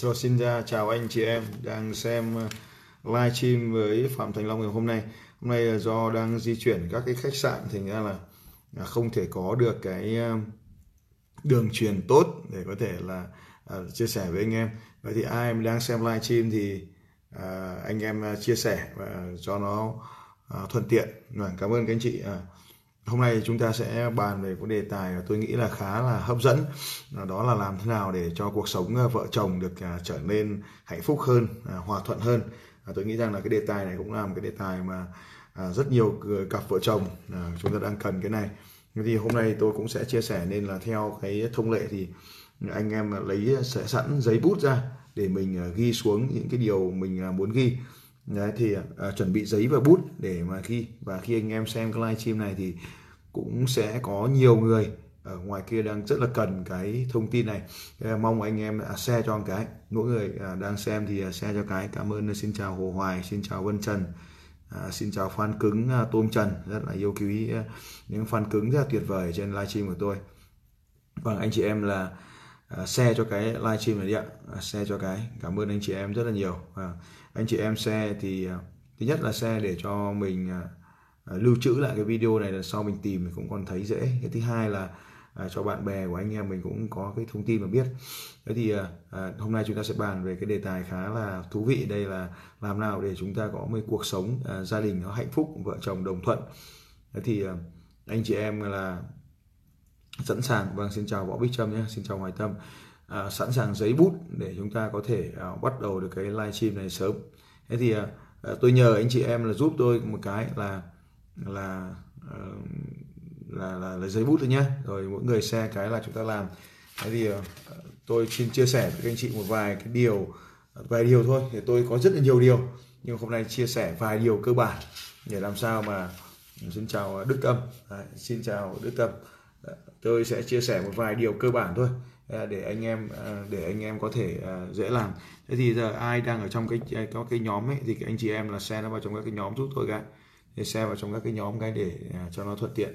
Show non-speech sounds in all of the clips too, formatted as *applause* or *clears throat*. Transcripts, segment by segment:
Rồi xin chào anh chị em đang xem ờ, live stream với Phạm Thành Long ngày hôm nay. Hôm nay do đang di chuyển các cái khách sạn, thành ra là à, không thể có được cái ờ, đường truyền tốt để có thể là à, chia sẻ với anh em. Vậy thì ai đang xem live stream thì à, anh em chia sẻ và cho nó thuận tiện. Vâng, cảm ơn các anh chị. Hôm nay chúng ta sẽ bàn về cái đề tài tôi nghĩ là khá là hấp dẫn. Đó là làm thế nào để cho cuộc sống ờ, vợ chồng được à, trở nên hạnh phúc hơn à, hòa thuận hơn. À, tôi nghĩ rằng là cái đề tài này cũng là một cái đề tài mà rất nhiều cặp vợ chồng chúng ta đang cần cái này. Thì hôm nay tôi cũng sẽ chia sẻ nên là theo cái thông lệ thì anh em lấy sẽ sẵn giấy bút ra để mình ghi xuống những cái điều mình muốn ghi. Đấy, thì à, chuẩn bị giấy và bút để mà ghi. Và khi anh em xem cái live stream này thì cũng sẽ có nhiều người ở ngoài kia đang rất là cần cái thông tin này. Mong anh em à, share cho một cái. Mỗi người à, đang xem thì à, share cho cái. Cảm ơn xin chào Hồ Hoài xin chào Vân Trần à, xin chào fan cứng Tôm Trần. Rất là yêu quý những fan cứng rất là tuyệt vời trên livestream của tôi. Vâng anh chị em là à, share cho cái livestream này đi ạ. À, share cho cái. Cảm ơn anh chị em rất là nhiều. Vâng, anh chị em share thì thứ nhất là share để cho mình À, lưu trữ lại cái video này là sau mình tìm mình cũng còn thấy dễ. Cái thứ hai là à, cho bạn bè của anh em mình cũng có cái thông tin mà biết. Thế thì à, à hôm nay chúng ta sẽ bàn về cái đề tài khá là thú vị. Đây là làm nào để chúng ta có một cuộc sống à, gia đình nó hạnh phúc vợ chồng đồng thuận. Thế thì à, anh chị em là sẵn sàng. Vâng xin chào võ bích trâm nhé. Xin chào hoài tâm. À, sẵn sàng giấy bút để chúng ta có thể à, bắt đầu được cái livestream này sớm. Thế thì à, à tôi nhờ anh chị em là giúp tôi một cái là Ờ, là là, là lấy giấy bút thôi nhé rồi mỗi người xe cái là chúng ta làm. Thế thì ờ, tôi xin chia sẻ với các anh chị một vài cái điều vài điều thôi. Thì tôi có rất là nhiều điều nhưng hôm nay chia sẻ vài điều cơ bản để làm sao mà ừ, xin chào Đức Tâm. Đấy, xin chào Đức Tâm. Tôi sẽ chia sẻ một vài điều cơ bản thôi à, để anh em à, để anh em có thể à, dễ làm. Thế thì giờ ai đang ở trong cái có cái nhóm ấy thì anh chị em là share nó vào trong các cái nhóm giúp tôi cái thì share vào trong các cái nhóm cái để à, cho nó thuận tiện.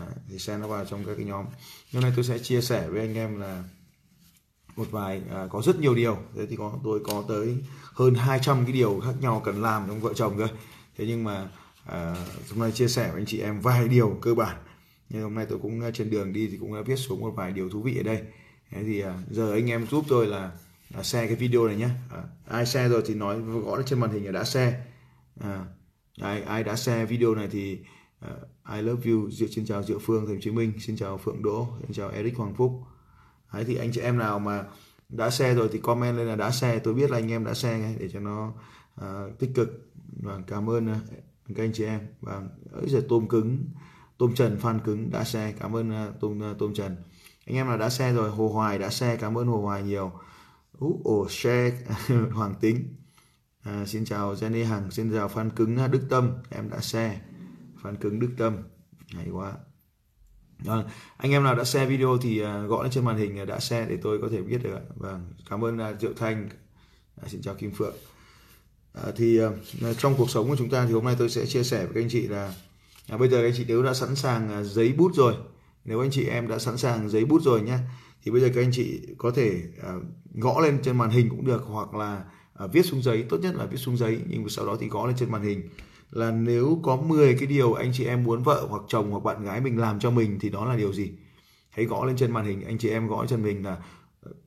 À, thì share nó vào trong các cái nhóm. Hôm nay tôi sẽ chia sẻ với anh em là một vài à, có rất nhiều điều. Thế thì có tôi có tới hơn 200 cái điều khác nhau cần làm trong vợ chồng cơ thế nhưng mà à, hôm nay chia sẻ với anh chị em vài điều cơ bản. Nhưng hôm nay tôi cũng à, trên đường đi thì cũng đã viết xuống một vài điều thú vị ở đây. Thế thì à, giờ anh em giúp tôi là, là share cái video này nhé. À, ai share rồi thì nói gõ trên màn hình là đã share. À, ai, ai đã share video này thì uh, I love you. Diệu xin chào Diệu Phương Thành Chí Minh. Xin chào Phượng Đỗ. Xin chào Eric Hoàng Phúc. Đấy, thì anh chị em nào mà đã share rồi thì comment lên là đã share. Tôi biết là anh em đã share ngay để cho nó uh, tích cực. Và cảm ơn uh, các anh chị em. Và ấy giờ tôm cứng tôm trần phan cứng đã share. Cảm ơn uh, tôm uh, tôm trần. Anh em nào đã share rồi hồ hoài đã share. Cảm ơn hồ hoài nhiều. Ú ồ share *laughs* hoàng tính à, xin chào Jenny Hằng xin chào Phan Cứng à, Đức Tâm. Em đã share. Phan Cứng Đức Tâm. Hay quá. À, anh em nào đã share video thì à, gõ lên trên màn hình à, đã share để tôi có thể biết được vâng cảm ơn Diệu Thanh. À, xin chào Kim Phượng. À, thì trong cuộc sống của chúng ta thì hôm nay tôi sẽ chia sẻ với các anh chị là à, bây giờ anh chị nếu đã sẵn sàng giấy bút rồi. Nếu anh chị em đã sẵn sàng giấy bút rồi nhé thì bây giờ các anh chị có thể uh, gõ lên trên màn hình cũng được hoặc là à, viết xuống giấy tốt nhất là viết xuống giấy nhưng sau đó thì gõ lên trên màn hình. Là nếu có 10 cái điều anh chị em muốn vợ hoặc chồng hoặc bạn gái mình làm cho mình thì đó là điều gì? Hãy gõ lên trên màn hình anh chị em gõ trên mình là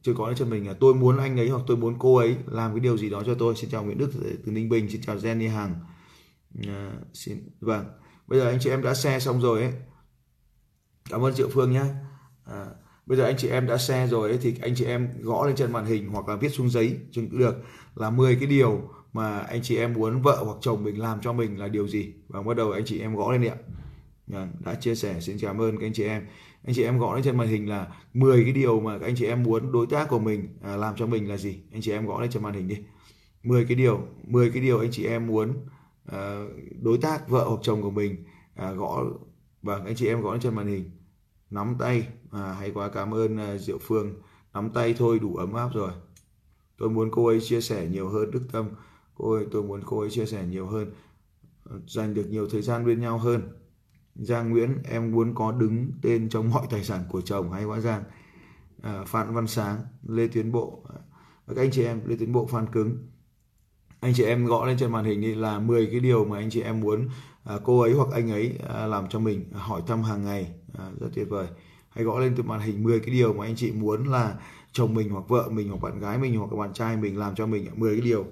chưa có lên trên mình là tôi muốn anh ấy hoặc tôi muốn cô ấy làm cái điều gì đó cho tôi. Xin chào Nguyễn Đức từ Ninh Bình xin chào Jenny Hằng. À, xin vâng. Bây giờ anh chị em đã share xong rồi ấy. Cảm ơn Triệu Phương nhé à, bây giờ anh chị em đã share rồi ấy, thì anh chị em gõ lên trên màn hình hoặc là viết xuống giấy cũng được là 10 cái điều mà anh chị em muốn vợ hoặc chồng mình làm cho mình là điều gì? Và bắt đầu anh chị em gõ lên ạ. Đã chia sẻ xin cảm ơn các anh chị em. Anh chị em gõ lên trên màn hình là 10 cái điều mà các anh chị em muốn đối tác của mình à, làm cho mình là gì? Anh chị em gõ lên trên màn hình đi. 10 cái điều 10 cái điều anh chị em muốn à, đối tác vợ hoặc chồng của mình à, gõ và anh chị em gõ lên trên màn hình. Nắm tay à, hay quá cảm ơn Diệu Phương. Nắm tay thôi đủ ấm áp rồi tôi muốn cô ấy chia sẻ nhiều hơn Đức Tâm. Cô ơi tôi muốn cô ấy chia sẻ nhiều hơn ờ, dành được nhiều thời gian bên nhau hơn. Giang Nguyễn em muốn có đứng tên trong mọi tài sản của chồng hay quá Giang? Ờ, à, Phạm Văn Sáng Lê Tiến Bộ. Ờ, các anh chị em lê tiến bộ phan cứng. Anh chị em gõ lên trên màn hình đi là 10 cái điều mà anh chị em muốn à, cô ấy hoặc anh ấy à, làm cho mình à, hỏi thăm hàng ngày. À, rất tuyệt vời. Hãy gõ lên từ màn hình 10 cái điều mà anh chị muốn là chồng mình hoặc vợ mình hoặc bạn gái mình hoặc bạn trai mình làm cho mình 10 cái điều.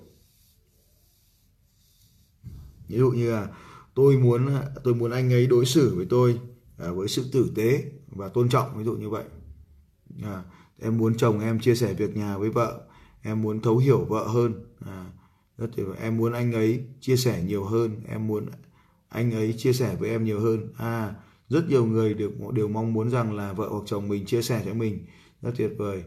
Ví dụ như là tôi muốn tôi muốn anh ấy đối xử với tôi à, với sự tử tế và tôn trọng ví dụ như vậy. À, em muốn chồng em chia sẻ việc nhà với vợ em muốn thấu hiểu vợ hơn à, rất tuyệt vời. Em muốn anh ấy chia sẻ nhiều hơn em muốn anh ấy chia sẻ với em nhiều hơn. À rất nhiều người đều đều mong muốn rằng là vợ hoặc chồng mình chia sẻ cho mình rất tuyệt vời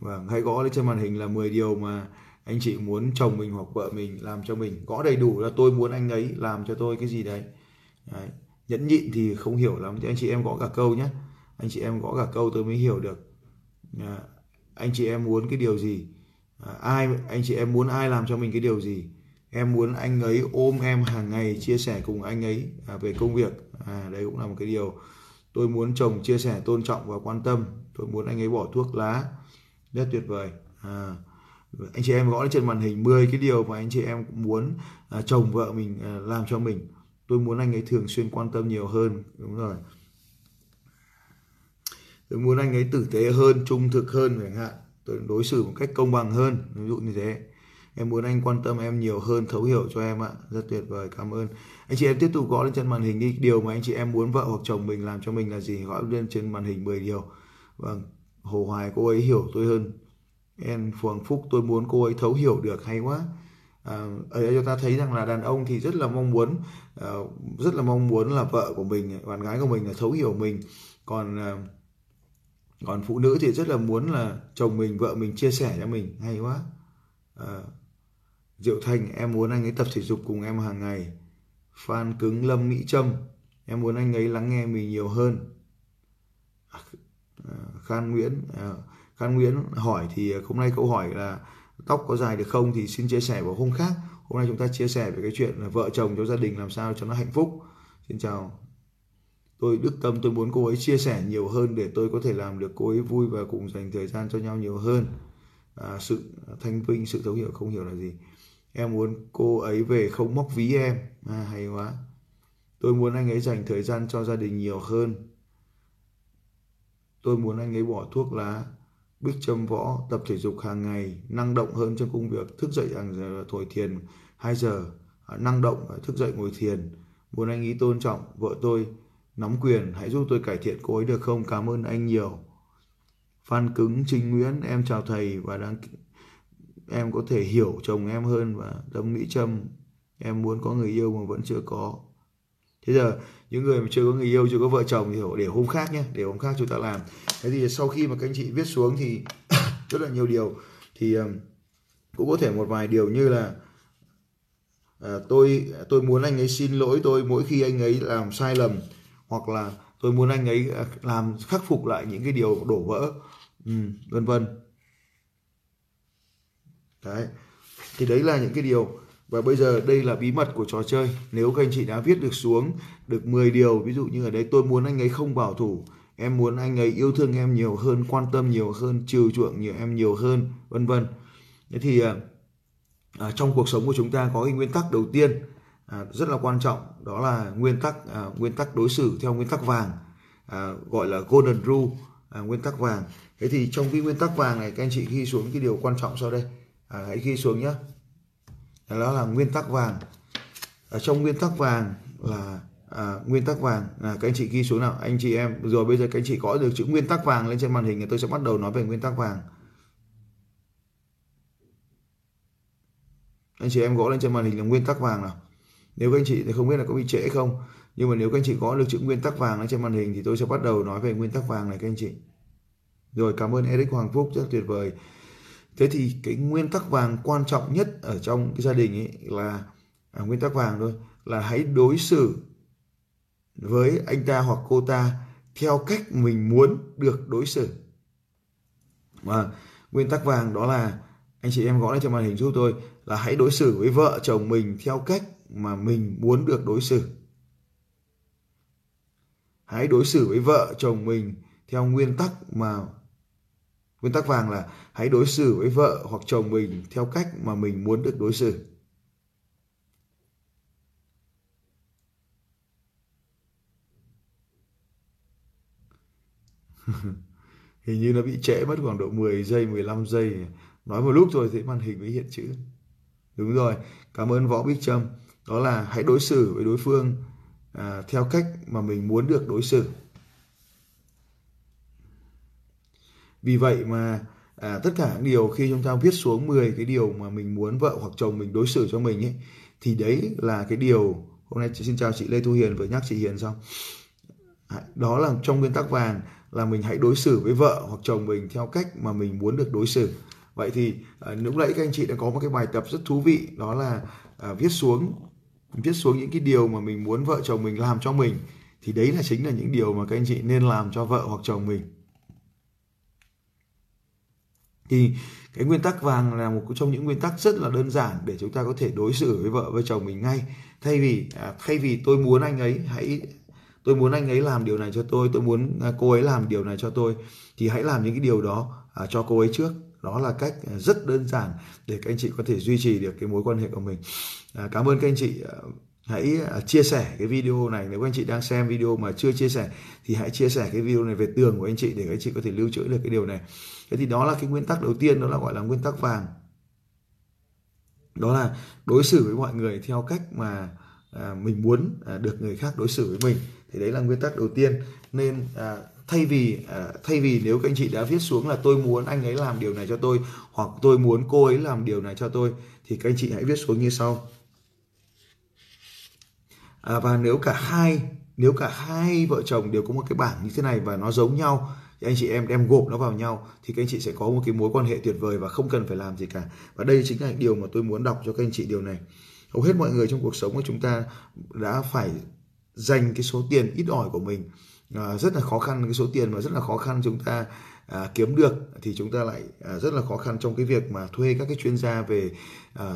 vâng, hãy gõ lên trên màn hình là 10 điều mà anh chị muốn chồng mình hoặc vợ mình làm cho mình. Gõ đầy đủ là tôi muốn anh ấy làm cho tôi cái gì đấy, đấy. nhẫn nhịn thì không hiểu lắm thì anh chị em gõ cả câu nhé anh chị em gõ cả câu tôi mới hiểu được. À, anh chị em muốn cái điều gì? À, ai anh chị em muốn ai làm cho mình cái điều gì? Em muốn anh ấy ôm em hàng ngày chia sẻ cùng anh ấy à, về công việc. À, đấy cũng là một cái điều. Tôi muốn chồng chia sẻ tôn trọng và quan tâm. Tôi muốn anh ấy bỏ thuốc lá rất tuyệt vời. À, anh chị em gõ lên trên màn hình 10 cái điều mà anh chị em muốn à, chồng vợ mình à, làm cho mình. Tôi muốn anh ấy thường xuyên quan tâm nhiều hơn. Đúng rồi. Tôi muốn anh ấy tử tế hơn trung thực hơn chẳng hạn. Tôi đối xử một cách công bằng hơn ví dụ như thế. Em muốn anh quan tâm em nhiều hơn thấu hiểu cho em ạ. Rất tuyệt vời cảm ơn. Anh chị em tiếp tục gõ lên trên màn hình đi. Điều mà anh chị em muốn vợ hoặc chồng mình làm cho mình là gì? Gõ lên trên màn hình 10 điều. Vâng hồ hoài cô ấy hiểu tôi hơn. Em phường phúc tôi muốn cô ấy thấu hiểu được hay quá. À, ở đây chúng ta thấy rằng là đàn ông thì rất là mong muốn à, rất là mong muốn là vợ của mình bạn gái của mình là thấu hiểu mình. Còn à, còn phụ nữ thì rất là muốn là chồng mình vợ mình chia sẻ cho mình hay quá. À, diệu thành em muốn anh ấy tập thể dục cùng em hàng ngày. Phan cứng lâm mỹ trâm em muốn anh ấy lắng nghe mình nhiều hơn khan nguyễn à, khan nguyễn hỏi thì à, hôm nay câu hỏi là tóc có dài được không thì xin chia sẻ vào hôm khác. Hôm nay chúng ta chia sẻ về cái chuyện là vợ chồng cho gia đình làm sao cho nó hạnh phúc. Xin chào. Tôi đức tâm tôi muốn cô ấy chia sẻ nhiều hơn để tôi có thể làm được cô ấy vui và cùng dành thời gian cho nhau nhiều hơn. À, sự thanh vinh sự thấu hiểu không hiểu là gì. Em muốn cô ấy về không móc ví em. À, hay quá. Tôi muốn anh ấy dành thời gian cho gia đình nhiều hơn tôi muốn anh ấy bỏ thuốc lá bích châm võ, tập thể dục hàng ngày, năng động hơn trong công việc, thức dậy hàng giờ thổi thiền. 2 giờ à, năng động à, thức dậy ngồi thiền. Muốn anh ấy tôn trọng vợ tôi, nắm quyền, hãy giúp tôi cải thiện cô ấy được không? Cảm ơn anh nhiều. Phan cứng, trinh nguyễn, em chào thầy và đang em có thể hiểu chồng em hơn và tâm mỹ trâm em muốn có người yêu mà vẫn chưa có thế giờ những người mà chưa có người yêu chưa có vợ chồng thì để hôm khác nhé để hôm khác chúng ta làm. Thế thì sau khi mà các anh chị viết xuống thì *coughs* rất là nhiều điều. Thì ờ, cũng có thể một vài điều như là à, tôi tôi muốn anh ấy xin lỗi tôi mỗi khi anh ấy làm sai lầm hoặc là tôi muốn anh ấy ờ, làm khắc phục lại những cái điều đổ vỡ ừ, vân vân. Đấy. Thì đấy là những cái điều và bây giờ đây là bí mật của trò chơi. Nếu các anh chị đã viết được xuống được 10 điều ví dụ như ở đây tôi muốn anh ấy không bảo thủ. Em muốn anh ấy yêu thương em nhiều hơn quan tâm nhiều hơn chiều chuộng nhiều em nhiều hơn vân vân. Thế thì à, à, trong cuộc sống của chúng ta có cái nguyên tắc đầu tiên à, rất là quan trọng đó là nguyên tắc à, nguyên tắc đối xử theo nguyên tắc vàng à, gọi là golden rule à, nguyên tắc vàng. Thế thì trong cái nguyên tắc vàng này các anh chị ghi xuống cái điều quan trọng sau đây. À, hãy ghi xuống nhé đó là nguyên tắc vàng. Ở trong nguyên tắc vàng là à, nguyên tắc vàng à, các anh chị ghi xuống nào. Anh chị em rồi bây giờ các anh chị có được chữ nguyên tắc vàng lên trên màn hình thì tôi sẽ bắt đầu nói về nguyên tắc vàng. Anh chị em gõ lên trên màn hình là nguyên tắc vàng nào. Nếu các anh chị thì không biết là có bị trễ không nhưng mà nếu các anh chị có được chữ nguyên tắc vàng lên trên màn hình thì tôi sẽ bắt đầu nói về nguyên tắc vàng này các anh chị. Rồi cảm ơn Eric Hoàng Phúc rất tuyệt vời thế thì cái nguyên tắc vàng quan trọng nhất ở trong cái gia đình ấy là à, nguyên tắc vàng thôi là hãy đối xử với anh ta hoặc cô ta theo cách mình muốn được đối xử. Và nguyên tắc vàng đó là anh chị em gõ lên trên màn hình giúp tôi là hãy đối xử với vợ chồng mình theo cách mà mình muốn được đối xử. Hãy đối xử với vợ chồng mình theo nguyên tắc mà nguyên tắc vàng là hãy đối xử với vợ hoặc chồng mình theo cách mà mình muốn được đối xử. *laughs* Hình như nó bị trễ mất khoảng độ 10 giây 15 giây. Nói một lúc rồi thì màn hình mới hiện chữ. Đúng rồi cảm ơn võ bích trâm. Đó là hãy đối xử với đối phương à, theo cách mà mình muốn được đối xử. Vì vậy mà à, tất cả những điều khi chúng ta viết xuống 10 cái điều mà mình muốn vợ hoặc chồng mình đối xử cho mình ấy thì đấy là cái điều hôm nay xin chào chị Lê Thu Hiền vừa nhắc chị Hiền xong đó là trong nguyên tắc vàng là mình hãy đối xử với vợ hoặc chồng mình theo cách mà mình muốn được đối xử. Vậy thì à, lúc nãy các anh chị đã có một cái bài tập rất thú vị đó là à, viết xuống viết xuống những cái điều mà mình muốn vợ chồng mình làm cho mình thì đấy là chính là những điều mà các anh chị nên làm cho vợ hoặc chồng mình thì cái nguyên tắc vàng là một trong những nguyên tắc rất là đơn giản để chúng ta có thể đối xử với vợ với chồng mình ngay. Thay vì à, thay vì tôi muốn anh ấy hãy tôi muốn anh ấy làm điều này cho tôi tôi muốn à, cô ấy làm điều này cho tôi thì hãy làm những cái điều đó à, cho cô ấy trước. Đó là cách à, rất đơn giản để các anh chị có thể duy trì được cái mối quan hệ của mình. À, cảm ơn các anh chị à, hãy à, chia sẻ cái video này. Nếu các anh chị đang xem video mà chưa chia sẻ thì hãy chia sẻ cái video này về tường của anh chị để các anh chị có thể lưu trữ được cái điều này. Thế thì đó là cái nguyên tắc đầu tiên đó là gọi là nguyên tắc vàng. Đó là đối xử với mọi người theo cách mà à, mình muốn à, được người khác đối xử với mình. Thì đấy là nguyên tắc đầu tiên. Nên à, thay vì à, thay vì nếu các anh chị đã viết xuống là tôi muốn anh ấy làm điều này cho tôi hoặc tôi muốn cô ấy làm điều này cho tôi thì các anh chị hãy viết xuống như sau à, và nếu cả hai nếu cả hai vợ chồng đều có một cái bảng như thế này và nó giống nhau thì anh chị em đem gộp nó vào nhau thì các anh chị sẽ có một cái mối quan hệ tuyệt vời và không cần phải làm gì cả. Và đây chính là điều mà tôi muốn đọc cho các anh chị điều này. Hầu hết mọi người trong cuộc sống của chúng ta đã phải dành cái số tiền ít ỏi của mình à, rất là khó khăn cái số tiền mà rất là khó khăn chúng ta à, kiếm được thì chúng ta lại à, rất là khó khăn trong cái việc mà thuê các cái chuyên gia về à,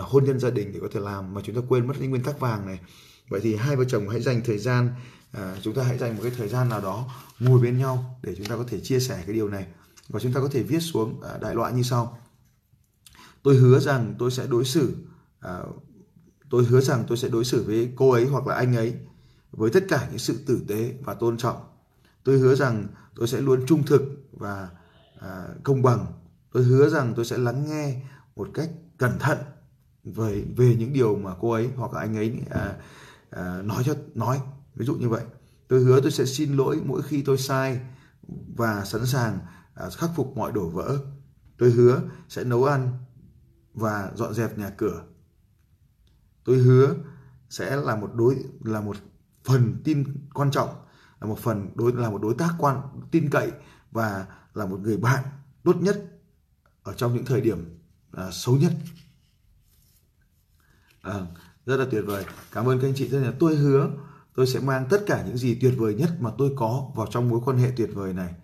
hôn nhân gia đình để có thể làm. Mà chúng ta quên mất những nguyên tắc vàng này vậy thì hai vợ chồng hãy dành thời gian à, chúng ta hãy dành một cái thời gian nào đó ngồi bên nhau để chúng ta có thể chia sẻ cái điều này. Và chúng ta có thể viết xuống à, đại loại như sau. Tôi hứa rằng tôi sẽ đối xử à, tôi hứa rằng tôi sẽ đối xử với cô ấy hoặc là anh ấy với tất cả những sự tử tế và tôn trọng. Tôi hứa rằng tôi sẽ luôn trung thực và à, công bằng. Tôi hứa rằng tôi sẽ lắng nghe một cách cẩn thận về về những điều mà cô ấy hoặc là anh ấy à, uh, nói cho nói ví dụ như vậy. Tôi hứa tôi sẽ xin lỗi mỗi khi tôi sai và sẵn sàng uh, khắc phục mọi đổ vỡ. Tôi hứa sẽ nấu ăn và dọn dẹp nhà cửa. Tôi hứa sẽ là một đối là một phần tin quan trọng là một phần đối là một đối tác quan tin cậy và là một người bạn tốt nhất ở trong những thời điểm à, xấu nhất. À, rất là tuyệt vời. Cảm ơn các anh chị rất là tôi hứa tôi sẽ mang tất cả những gì tuyệt vời nhất mà tôi có vào trong mối quan hệ tuyệt vời này.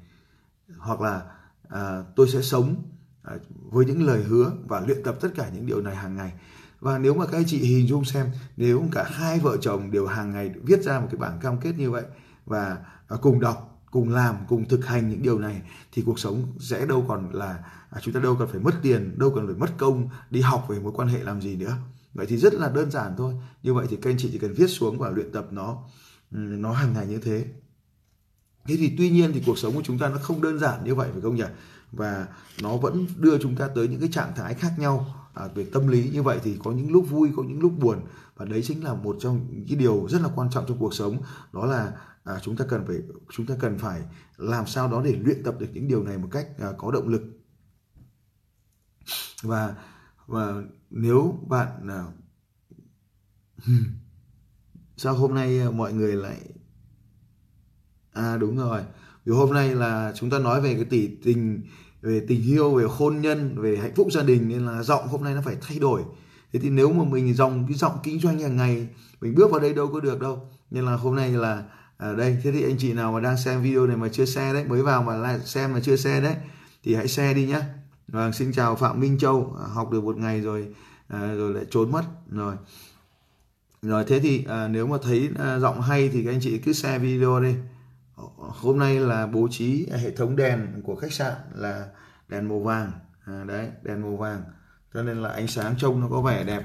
Hoặc là à, tôi sẽ sống à, với những lời hứa và luyện tập tất cả những điều này hàng ngày. Và nếu mà các anh chị hình dung xem nếu cả hai vợ chồng đều hàng ngày viết ra một cái bảng cam kết như vậy và à, cùng đọc cùng làm cùng thực hành những điều này thì cuộc sống sẽ đâu còn là à, chúng ta đâu cần phải mất tiền đâu cần phải mất công đi học về mối quan hệ làm gì nữa vậy thì rất là đơn giản thôi. Như vậy thì các anh chị chỉ cần viết xuống và luyện tập nó ừ, nó hàng ngày như thế. Thế thì tuy nhiên thì cuộc sống của chúng ta nó không đơn giản như vậy phải không nhỉ? Và nó vẫn đưa chúng ta tới những cái trạng thái khác nhau à, về tâm lý. Như vậy thì có những lúc vui có những lúc buồn. Và đấy chính là một trong những cái điều rất là quan trọng trong cuộc sống. Đó là à, chúng ta cần phải chúng ta cần phải làm sao đó để luyện tập được những điều này một cách à, có động lực. Và và nếu bạn nào hmm. sao hôm nay ờ, mọi người lại à đúng rồi. Vì hôm nay là chúng ta nói về cái tỷ tình, về tình yêu, về hôn nhân, về hạnh phúc gia đình nên là giọng hôm nay nó phải thay đổi. Thế thì nếu mà mình dòng cái giọng kinh doanh hàng ngày, mình bước vào đây đâu có được đâu. Nên là hôm nay là ở đây. Thế thì anh chị nào mà đang xem video này mà chưa share đấy, mới vào mà lại xem mà chưa share đấy, thì hãy share đi nhé vâng xin chào phạm minh châu. À, học được một ngày rồi à, rồi lại trốn mất. Rồi. Rồi thế thì à, nếu mà thấy à, giọng hay thì các anh chị cứ share video đi. Ờ, hôm nay là bố trí hệ thống đèn của khách sạn là đèn màu vàng. À, đấy đèn màu vàng. Cho nên là ánh sáng trông nó có vẻ đẹp.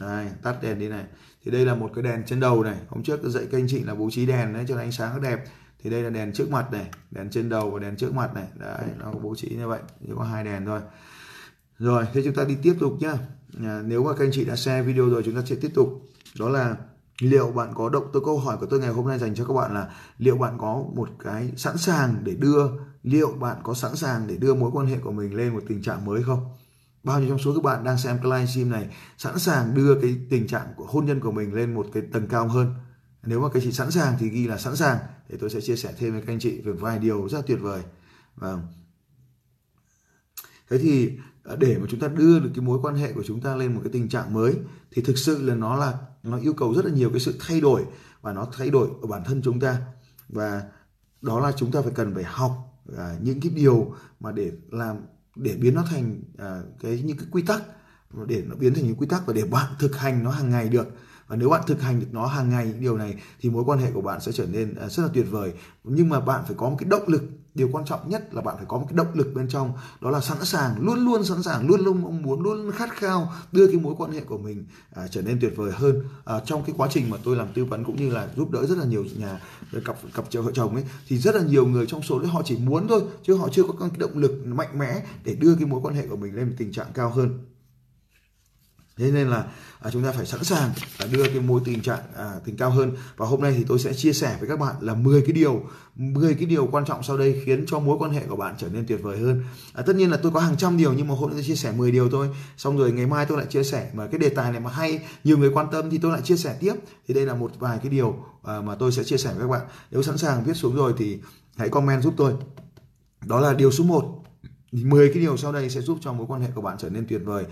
Đây tắt đèn đi này. Thì đây là một cái đèn trên đầu này. Hôm trước dạy các anh chị là bố trí đèn đấy cho ánh sáng nó đẹp thì đây là đèn trước mặt này đèn trên đầu và đèn trước mặt này. Đấy nó có bố trí như vậy chỉ có hai đèn thôi. Rồi thế chúng ta đi tiếp tục nhá. À, nếu mà các anh chị đã share video rồi chúng ta sẽ tiếp tục. Đó là liệu bạn có động tôi câu hỏi của tôi ngày hôm nay dành cho các bạn là liệu bạn có một cái sẵn sàng để đưa liệu bạn có sẵn sàng để đưa mối quan hệ của mình lên một tình trạng mới không? Bao nhiêu trong số các bạn đang xem cái livestream này sẵn sàng đưa cái tình trạng của hôn nhân của mình lên một cái tầng cao hơn? Nếu mà các chị sẵn sàng thì ghi là sẵn sàng. Để tôi sẽ chia sẻ thêm với các anh chị về vài điều rất tuyệt vời. Và vâng. thế thì à, để mà chúng ta đưa được cái mối quan hệ của chúng ta lên một cái tình trạng mới thì thực sự là nó là nó yêu cầu rất là nhiều cái sự thay đổi và nó thay đổi ở bản thân chúng ta. Và đó là chúng ta phải cần phải học à, những cái điều mà để làm để biến nó thành à, cái những cái quy tắc để nó biến thành những quy tắc và để bạn thực hành nó hàng ngày được và nếu bạn thực hành được nó hàng ngày điều này thì mối quan hệ của bạn sẽ trở nên à, rất là tuyệt vời. Nhưng mà bạn phải có một cái động lực. Điều quan trọng nhất là bạn phải có một cái động lực bên trong. Đó là sẵn sàng luôn luôn sẵn sàng luôn luôn mong muốn luôn luôn khát khao đưa cái mối quan hệ của mình à, trở nên tuyệt vời hơn à, trong cái quá trình mà tôi làm tư vấn cũng như là giúp đỡ rất là nhiều nhà ờ, cặp cặp vợ chồng ấy. Thì rất là nhiều người trong số đấy họ chỉ muốn thôi chứ họ chưa có cái động lực mạnh mẽ để đưa cái mối quan hệ của mình lên một tình trạng cao hơn thế nên là à, chúng ta phải sẵn sàng à, đưa cái mối tình trạng à, tình cao hơn. Và hôm nay thì tôi sẽ chia sẻ với các bạn là 10 cái điều 10 cái điều quan trọng sau đây khiến cho mối quan hệ của bạn trở nên tuyệt vời hơn. À, tất nhiên là tôi có hàng trăm điều nhưng mà hôm nay tôi chia sẻ 10 điều thôi. Xong rồi ngày mai tôi lại chia sẻ mà cái đề tài này mà hay nhiều người quan tâm thì tôi lại chia sẻ tiếp. Thì đây là một vài cái điều à, mà tôi sẽ chia sẻ với các bạn. Nếu sẵn sàng viết xuống rồi thì hãy comment giúp tôi. Đó là điều số 1 10 cái điều sau đây sẽ giúp cho mối quan hệ của bạn trở nên tuyệt vời.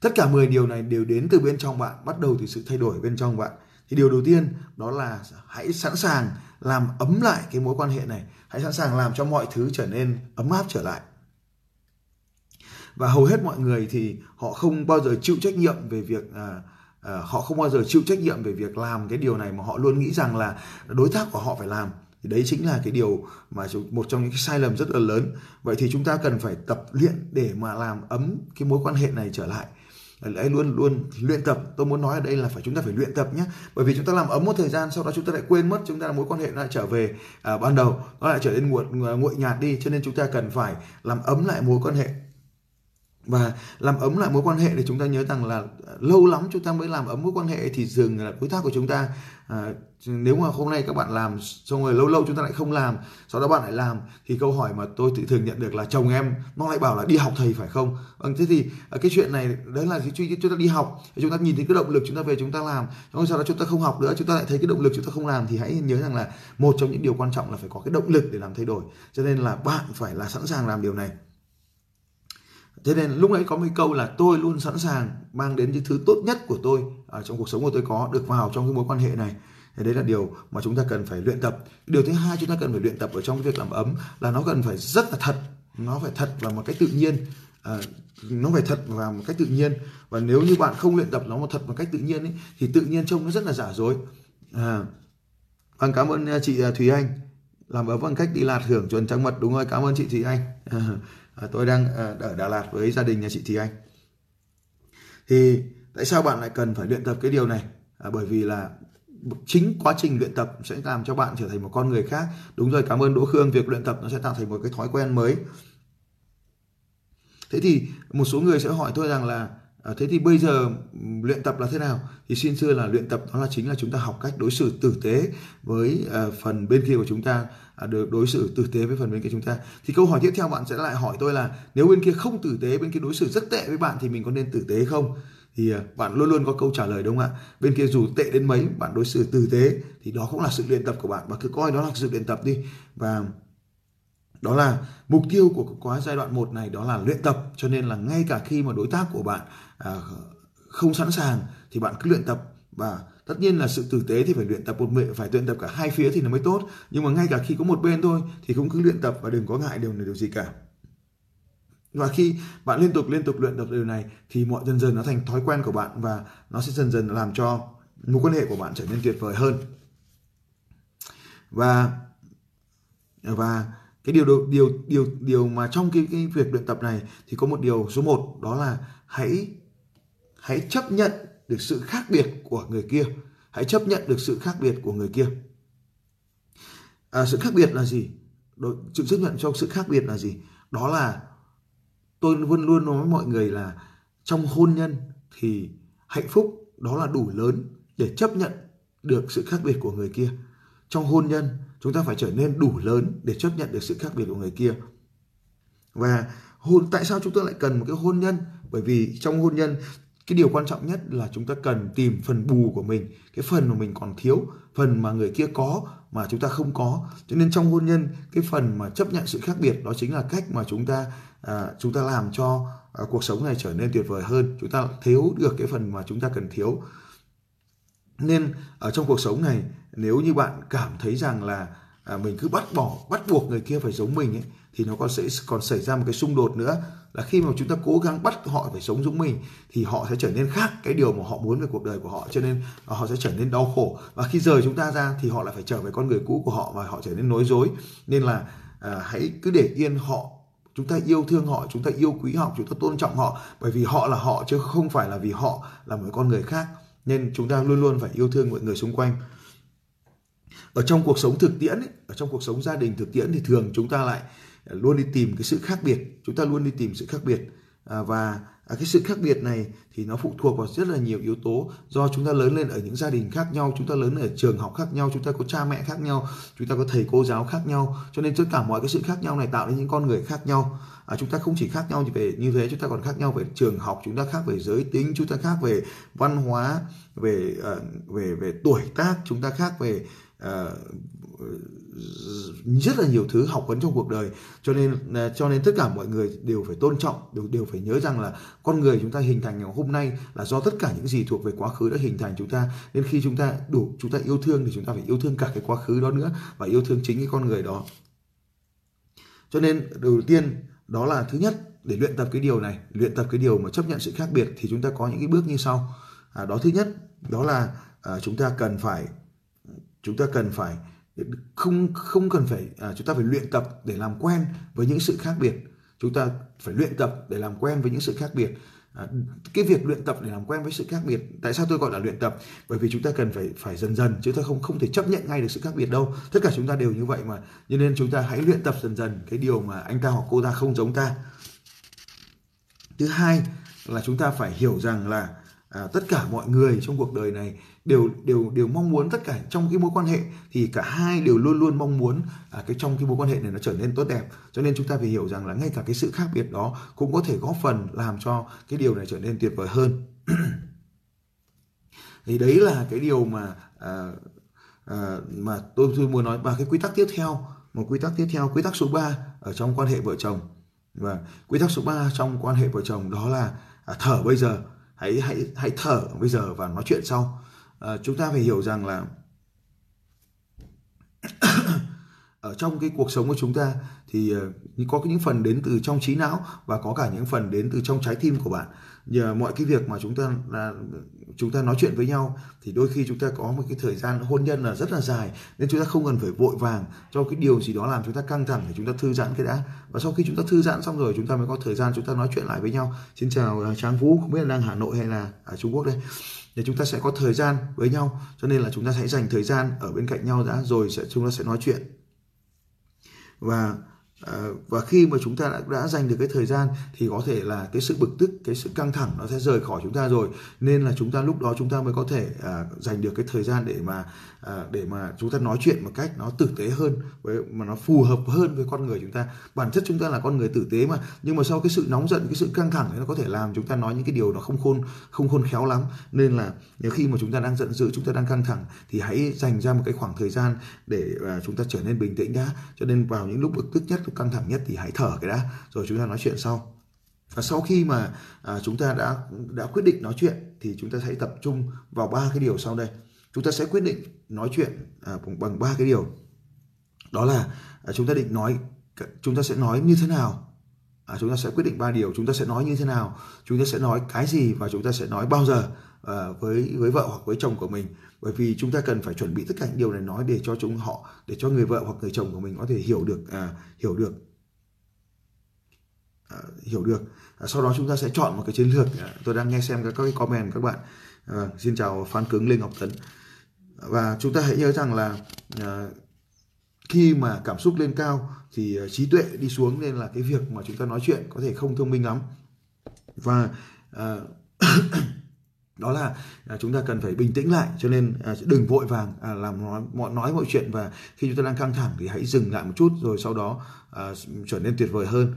Tất cả 10 điều này đều đến từ bên trong bạn, bắt đầu từ sự thay đổi bên trong bạn. Thì điều đầu tiên đó là hãy sẵn sàng làm ấm lại cái mối quan hệ này, hãy sẵn sàng làm cho mọi thứ trở nên ấm áp trở lại. Và hầu hết mọi người thì họ không bao giờ chịu trách nhiệm về việc à, à, họ không bao giờ chịu trách nhiệm về việc làm cái điều này mà họ luôn nghĩ rằng là đối tác của họ phải làm thì đấy chính là cái điều mà một trong những cái sai lầm rất là lớn. Vậy thì chúng ta cần phải tập luyện để mà làm ấm cái mối quan hệ này trở lại. Đấy luôn luôn luyện tập. Tôi muốn nói ở đây là phải chúng ta phải luyện tập nhé. Bởi vì chúng ta làm ấm một thời gian sau đó chúng ta lại quên mất chúng ta mối quan hệ lại trở về à, ban đầu. Nó lại trở nên nguội à, nguội nhạt đi cho nên chúng ta cần phải làm ấm lại mối quan hệ và làm ấm lại mối quan hệ thì chúng ta nhớ rằng là lâu lắm chúng ta mới làm ấm mối quan hệ thì dừng là đối tác của chúng ta à, nếu mà hôm nay các bạn làm xong rồi lâu lâu chúng ta lại không làm sau đó bạn lại làm thì câu hỏi mà tôi tự thường nhận được là chồng em nó lại bảo là đi học thầy phải không vâng thế thì cái chuyện này đấy là cái chúng ta đi học chúng ta nhìn thấy cái động lực chúng ta về chúng ta làm xong sau đó chúng ta không học nữa chúng ta lại thấy cái động lực chúng ta không làm thì hãy nhớ rằng là một trong những điều quan trọng là phải có cái động lực để làm thay đổi cho nên là bạn phải là sẵn sàng làm điều này thế nên lúc ấy có một câu là tôi luôn sẵn sàng mang đến những thứ tốt nhất của tôi ở trong cuộc sống của tôi có được vào trong cái mối quan hệ này. Thì đấy là điều mà chúng ta cần phải luyện tập. Điều thứ hai chúng ta cần phải luyện tập ở trong cái việc làm ấm là nó cần phải rất là thật. Nó phải thật và một cách tự nhiên à, nó phải thật và một cách tự nhiên. Và nếu như bạn không luyện tập nó một thật một cách tự nhiên ấy, thì tự nhiên trông nó rất là giả dối. À, vâng cảm ơn à, chị à, Thùy Anh. Làm ấm bằng cách đi lạt hưởng chuẩn trăng mật đúng rồi. Cảm ơn chị Thùy Anh. à, *laughs* À, tôi đang ờ, ở Đà Lạt với gia đình nhà chị Thùy Anh. Thì tại sao bạn lại cần phải luyện tập cái điều này? À, bởi vì là chính quá trình luyện tập sẽ làm cho bạn trở thành một con người khác. Đúng rồi cảm ơn Đỗ Khương việc luyện tập nó sẽ tạo thành một cái thói quen mới. Thế thì một số người sẽ hỏi tôi rằng là À, thế thì bây giờ luyện tập là thế nào? Thì xin xưa là luyện tập đó là chính là chúng ta học cách đối xử tử tế với uh, phần bên kia của chúng ta, à, được đối xử tử tế với phần bên kia chúng ta. Thì câu hỏi tiếp theo bạn sẽ lại hỏi tôi là nếu bên kia không tử tế, bên kia đối xử rất tệ với bạn thì mình có nên tử tế không? Thì uh, bạn luôn luôn có câu trả lời đúng không ạ? Bên kia dù tệ đến mấy, bạn đối xử tử tế thì đó cũng là sự luyện tập của bạn và cứ coi đó là sự luyện tập đi và đó là mục tiêu của quá giai đoạn 1 này đó là luyện tập cho nên là ngay cả khi mà đối tác của bạn À, không sẵn sàng thì bạn cứ luyện tập. Và tất nhiên là sự tử tế thì phải luyện tập một mình, phải luyện tập cả hai phía thì nó mới tốt. Nhưng mà ngay cả khi có một bên thôi thì cũng cứ luyện tập và đừng có ngại điều này, điều gì cả. Và khi bạn liên tục liên tục luyện tập điều này thì mọi dần dần nó thành thói quen của bạn và nó sẽ dần dần làm cho mối quan hệ của bạn trở nên tuyệt vời hơn. Và và cái điều điều điều điều mà trong cái cái việc luyện tập này thì có một điều số 1 đó là hãy hãy chấp nhận được sự khác biệt của người kia. Hãy chấp nhận được sự khác biệt của người kia. À, sự khác biệt là gì? Sự chấp nhận cho sự khác biệt là gì? Đó là tôi luôn luôn nói với mọi người là trong hôn nhân thì hạnh phúc đó là đủ lớn để chấp nhận được sự khác biệt của người kia. Trong hôn nhân chúng ta phải trở nên đủ lớn để chấp nhận được sự khác biệt của người kia. Và hôn tại sao chúng ta lại cần một cái hôn nhân? Bởi vì trong hôn nhân cái điều quan trọng nhất là chúng ta cần tìm phần bù của mình. Cái phần mà mình còn thiếu phần mà người kia có mà chúng ta không có. Cho nên trong hôn nhân cái phần mà chấp nhận sự khác biệt đó chính là cách mà chúng ta à, chúng ta làm cho à, cuộc sống này trở nên tuyệt vời hơn. Chúng ta thiếu được cái phần mà chúng ta cần thiếu. Nên ở trong cuộc sống này nếu như bạn cảm thấy rằng là à, mình cứ bắt bỏ bắt buộc người kia phải giống mình ấy, thì nó còn sẽ còn xảy ra một cái xung đột nữa là khi mà chúng ta cố gắng bắt họ phải sống giống mình thì họ sẽ trở nên khác cái điều mà họ muốn về cuộc đời của họ cho nên à, họ sẽ trở nên đau khổ. Và khi rời chúng ta ra thì họ lại phải trở về con người cũ của họ và họ trở nên nói dối. Nên là à, hãy cứ để yên họ. Chúng ta yêu thương họ chúng ta yêu quý họ chúng ta tôn trọng họ bởi vì họ là họ chứ không phải là vì họ là một con người khác. Nên chúng ta luôn luôn phải yêu thương mọi người xung quanh. Ở trong cuộc sống thực tiễn ấy, ở trong cuộc sống gia đình thực tiễn thì thường chúng ta lại luôn đi tìm cái sự khác biệt chúng ta luôn đi tìm sự khác biệt à, và à, cái sự khác biệt này thì nó phụ thuộc vào rất là nhiều yếu tố do chúng ta lớn lên ở những gia đình khác nhau chúng ta lớn ở trường học khác nhau chúng ta có cha mẹ khác nhau chúng ta có thầy cô giáo khác nhau cho nên tất cả mọi cái sự khác nhau này tạo nên những con người khác nhau à, chúng ta không chỉ khác nhau về như thế chúng ta còn khác nhau về trường học chúng ta khác về giới tính chúng ta khác về văn hóa về uh, về về tuổi tác chúng ta khác về uh, rất là nhiều thứ học vấn trong cuộc đời. Cho nên à, cho nên tất cả mọi người đều phải tôn trọng đều đều phải nhớ rằng là con người chúng ta hình thành ngày hôm nay là do tất cả những gì thuộc về quá khứ đã hình thành chúng ta. Nên khi chúng ta đủ chúng ta yêu thương thì chúng ta phải yêu thương cả cái quá khứ đó nữa và yêu thương chính cái con người đó. Cho nên đầu tiên đó là thứ nhất để luyện tập cái điều này luyện tập cái điều mà chấp nhận sự khác biệt thì chúng ta có những cái bước như sau. À, đó thứ nhất đó là à, chúng ta cần phải chúng ta cần phải không không cần phải à, chúng ta phải luyện tập để làm quen với những sự khác biệt. Chúng ta phải luyện tập để làm quen với những sự khác biệt. À, cái việc luyện tập để làm quen với sự khác biệt tại sao tôi gọi là luyện tập? Bởi vì chúng ta cần phải phải dần dần chứ ta không không thể chấp nhận ngay được sự khác biệt đâu. Tất cả chúng ta đều như vậy mà. Cho nên chúng ta hãy luyện tập dần dần cái điều mà anh ta hoặc cô ta không giống ta. Thứ hai là chúng ta phải hiểu rằng là à, tất cả mọi người trong cuộc đời này đều đều đều mong muốn tất cả trong cái mối quan hệ thì cả hai đều luôn luôn mong muốn à, cái trong cái mối quan hệ này nó trở nên tốt đẹp. Cho nên chúng ta phải hiểu rằng là ngay cả cái sự khác biệt đó cũng có thể góp phần làm cho cái điều này trở nên tuyệt vời hơn. *clears throat* Thì đấy là cái điều mà à, à, mà tôi tôi muốn nói. Và cái quy tắc tiếp theo một quy tắc tiếp theo quy tắc số 3 ở trong quan hệ vợ chồng. Và quy tắc số 3 trong quan hệ vợ chồng đó là à, thở bây giờ. Hãy hãy hãy thở bây giờ và nói chuyện sau à, chúng ta phải hiểu rằng là ở trong cái cuộc sống của chúng ta thì có những phần đến từ trong trí não và có cả những phần đến từ trong trái tim của bạn nhờ mọi cái việc mà chúng ta là chúng ta nói chuyện với nhau thì đôi khi chúng ta có một cái thời gian hôn nhân là rất là dài nên chúng ta không cần phải vội vàng cho cái điều gì đó làm chúng ta căng thẳng để chúng ta thư giãn cái đã và sau khi chúng ta thư giãn xong rồi chúng ta mới có thời gian chúng ta nói chuyện lại với nhau xin chào Tráng Trang Vũ không biết là đang Hà Nội hay là ở Trung Quốc đây để chúng ta sẽ có thời gian với nhau cho nên là chúng ta hãy dành thời gian ở bên cạnh nhau đã rồi sẽ chúng ta sẽ nói chuyện và Ờ, và khi mà chúng ta đã, đã dành được cái thời gian thì có thể là cái sự bực tức cái sự căng thẳng nó sẽ rời khỏi chúng ta rồi nên là chúng ta lúc đó chúng ta mới có thể à, dành được cái thời gian để mà à, để mà chúng ta nói chuyện một cách nó tử tế hơn với mà nó phù hợp hơn với con người chúng ta bản chất chúng ta là con người tử tế mà nhưng mà sau cái sự nóng giận cái sự căng thẳng nó có thể làm chúng ta nói những cái điều nó không khôn không khôn khéo lắm nên là nếu khi mà chúng ta đang giận dữ chúng ta đang căng thẳng thì hãy dành ra một cái khoảng thời gian để à, chúng ta trở nên bình tĩnh đã cho nên vào những lúc bực tức nhất căng thẳng nhất thì hãy thở cái đã rồi chúng ta nói chuyện sau. Và sau khi mà à, chúng ta đã đã quyết định nói chuyện thì chúng ta hãy tập trung vào ba cái điều sau đây. Chúng ta sẽ quyết định nói chuyện à, bằng ba cái điều. Đó là à, chúng ta định nói chúng ta sẽ nói như thế nào? À, chúng ta sẽ quyết định ba điều. Chúng ta sẽ nói như thế nào? Chúng ta sẽ nói cái gì và chúng ta sẽ nói bao giờ à, với với vợ hoặc với chồng của mình? Bởi vì chúng ta cần phải chuẩn bị tất cả những điều này nói để cho chúng họ để cho người vợ hoặc người chồng của mình có thể hiểu được à, hiểu được à, hiểu được. À, sau đó chúng ta sẽ chọn một cái chiến lược. À, tôi đang nghe xem các, các cái comment các bạn. À, xin chào phan cứng lê ngọc tấn. Và chúng ta hãy nhớ rằng là à, khi mà cảm xúc lên cao thì à, trí tuệ đi xuống nên là cái việc mà chúng ta nói chuyện có thể không thông minh lắm. Và à, *clears throat* đó là à, chúng ta cần phải bình tĩnh lại cho nên à, đừng vội vàng à, làm nói, mọi nói mọi chuyện và khi chúng ta đang căng thẳng thì hãy dừng lại một chút rồi sau đó à, trở nên tuyệt vời hơn.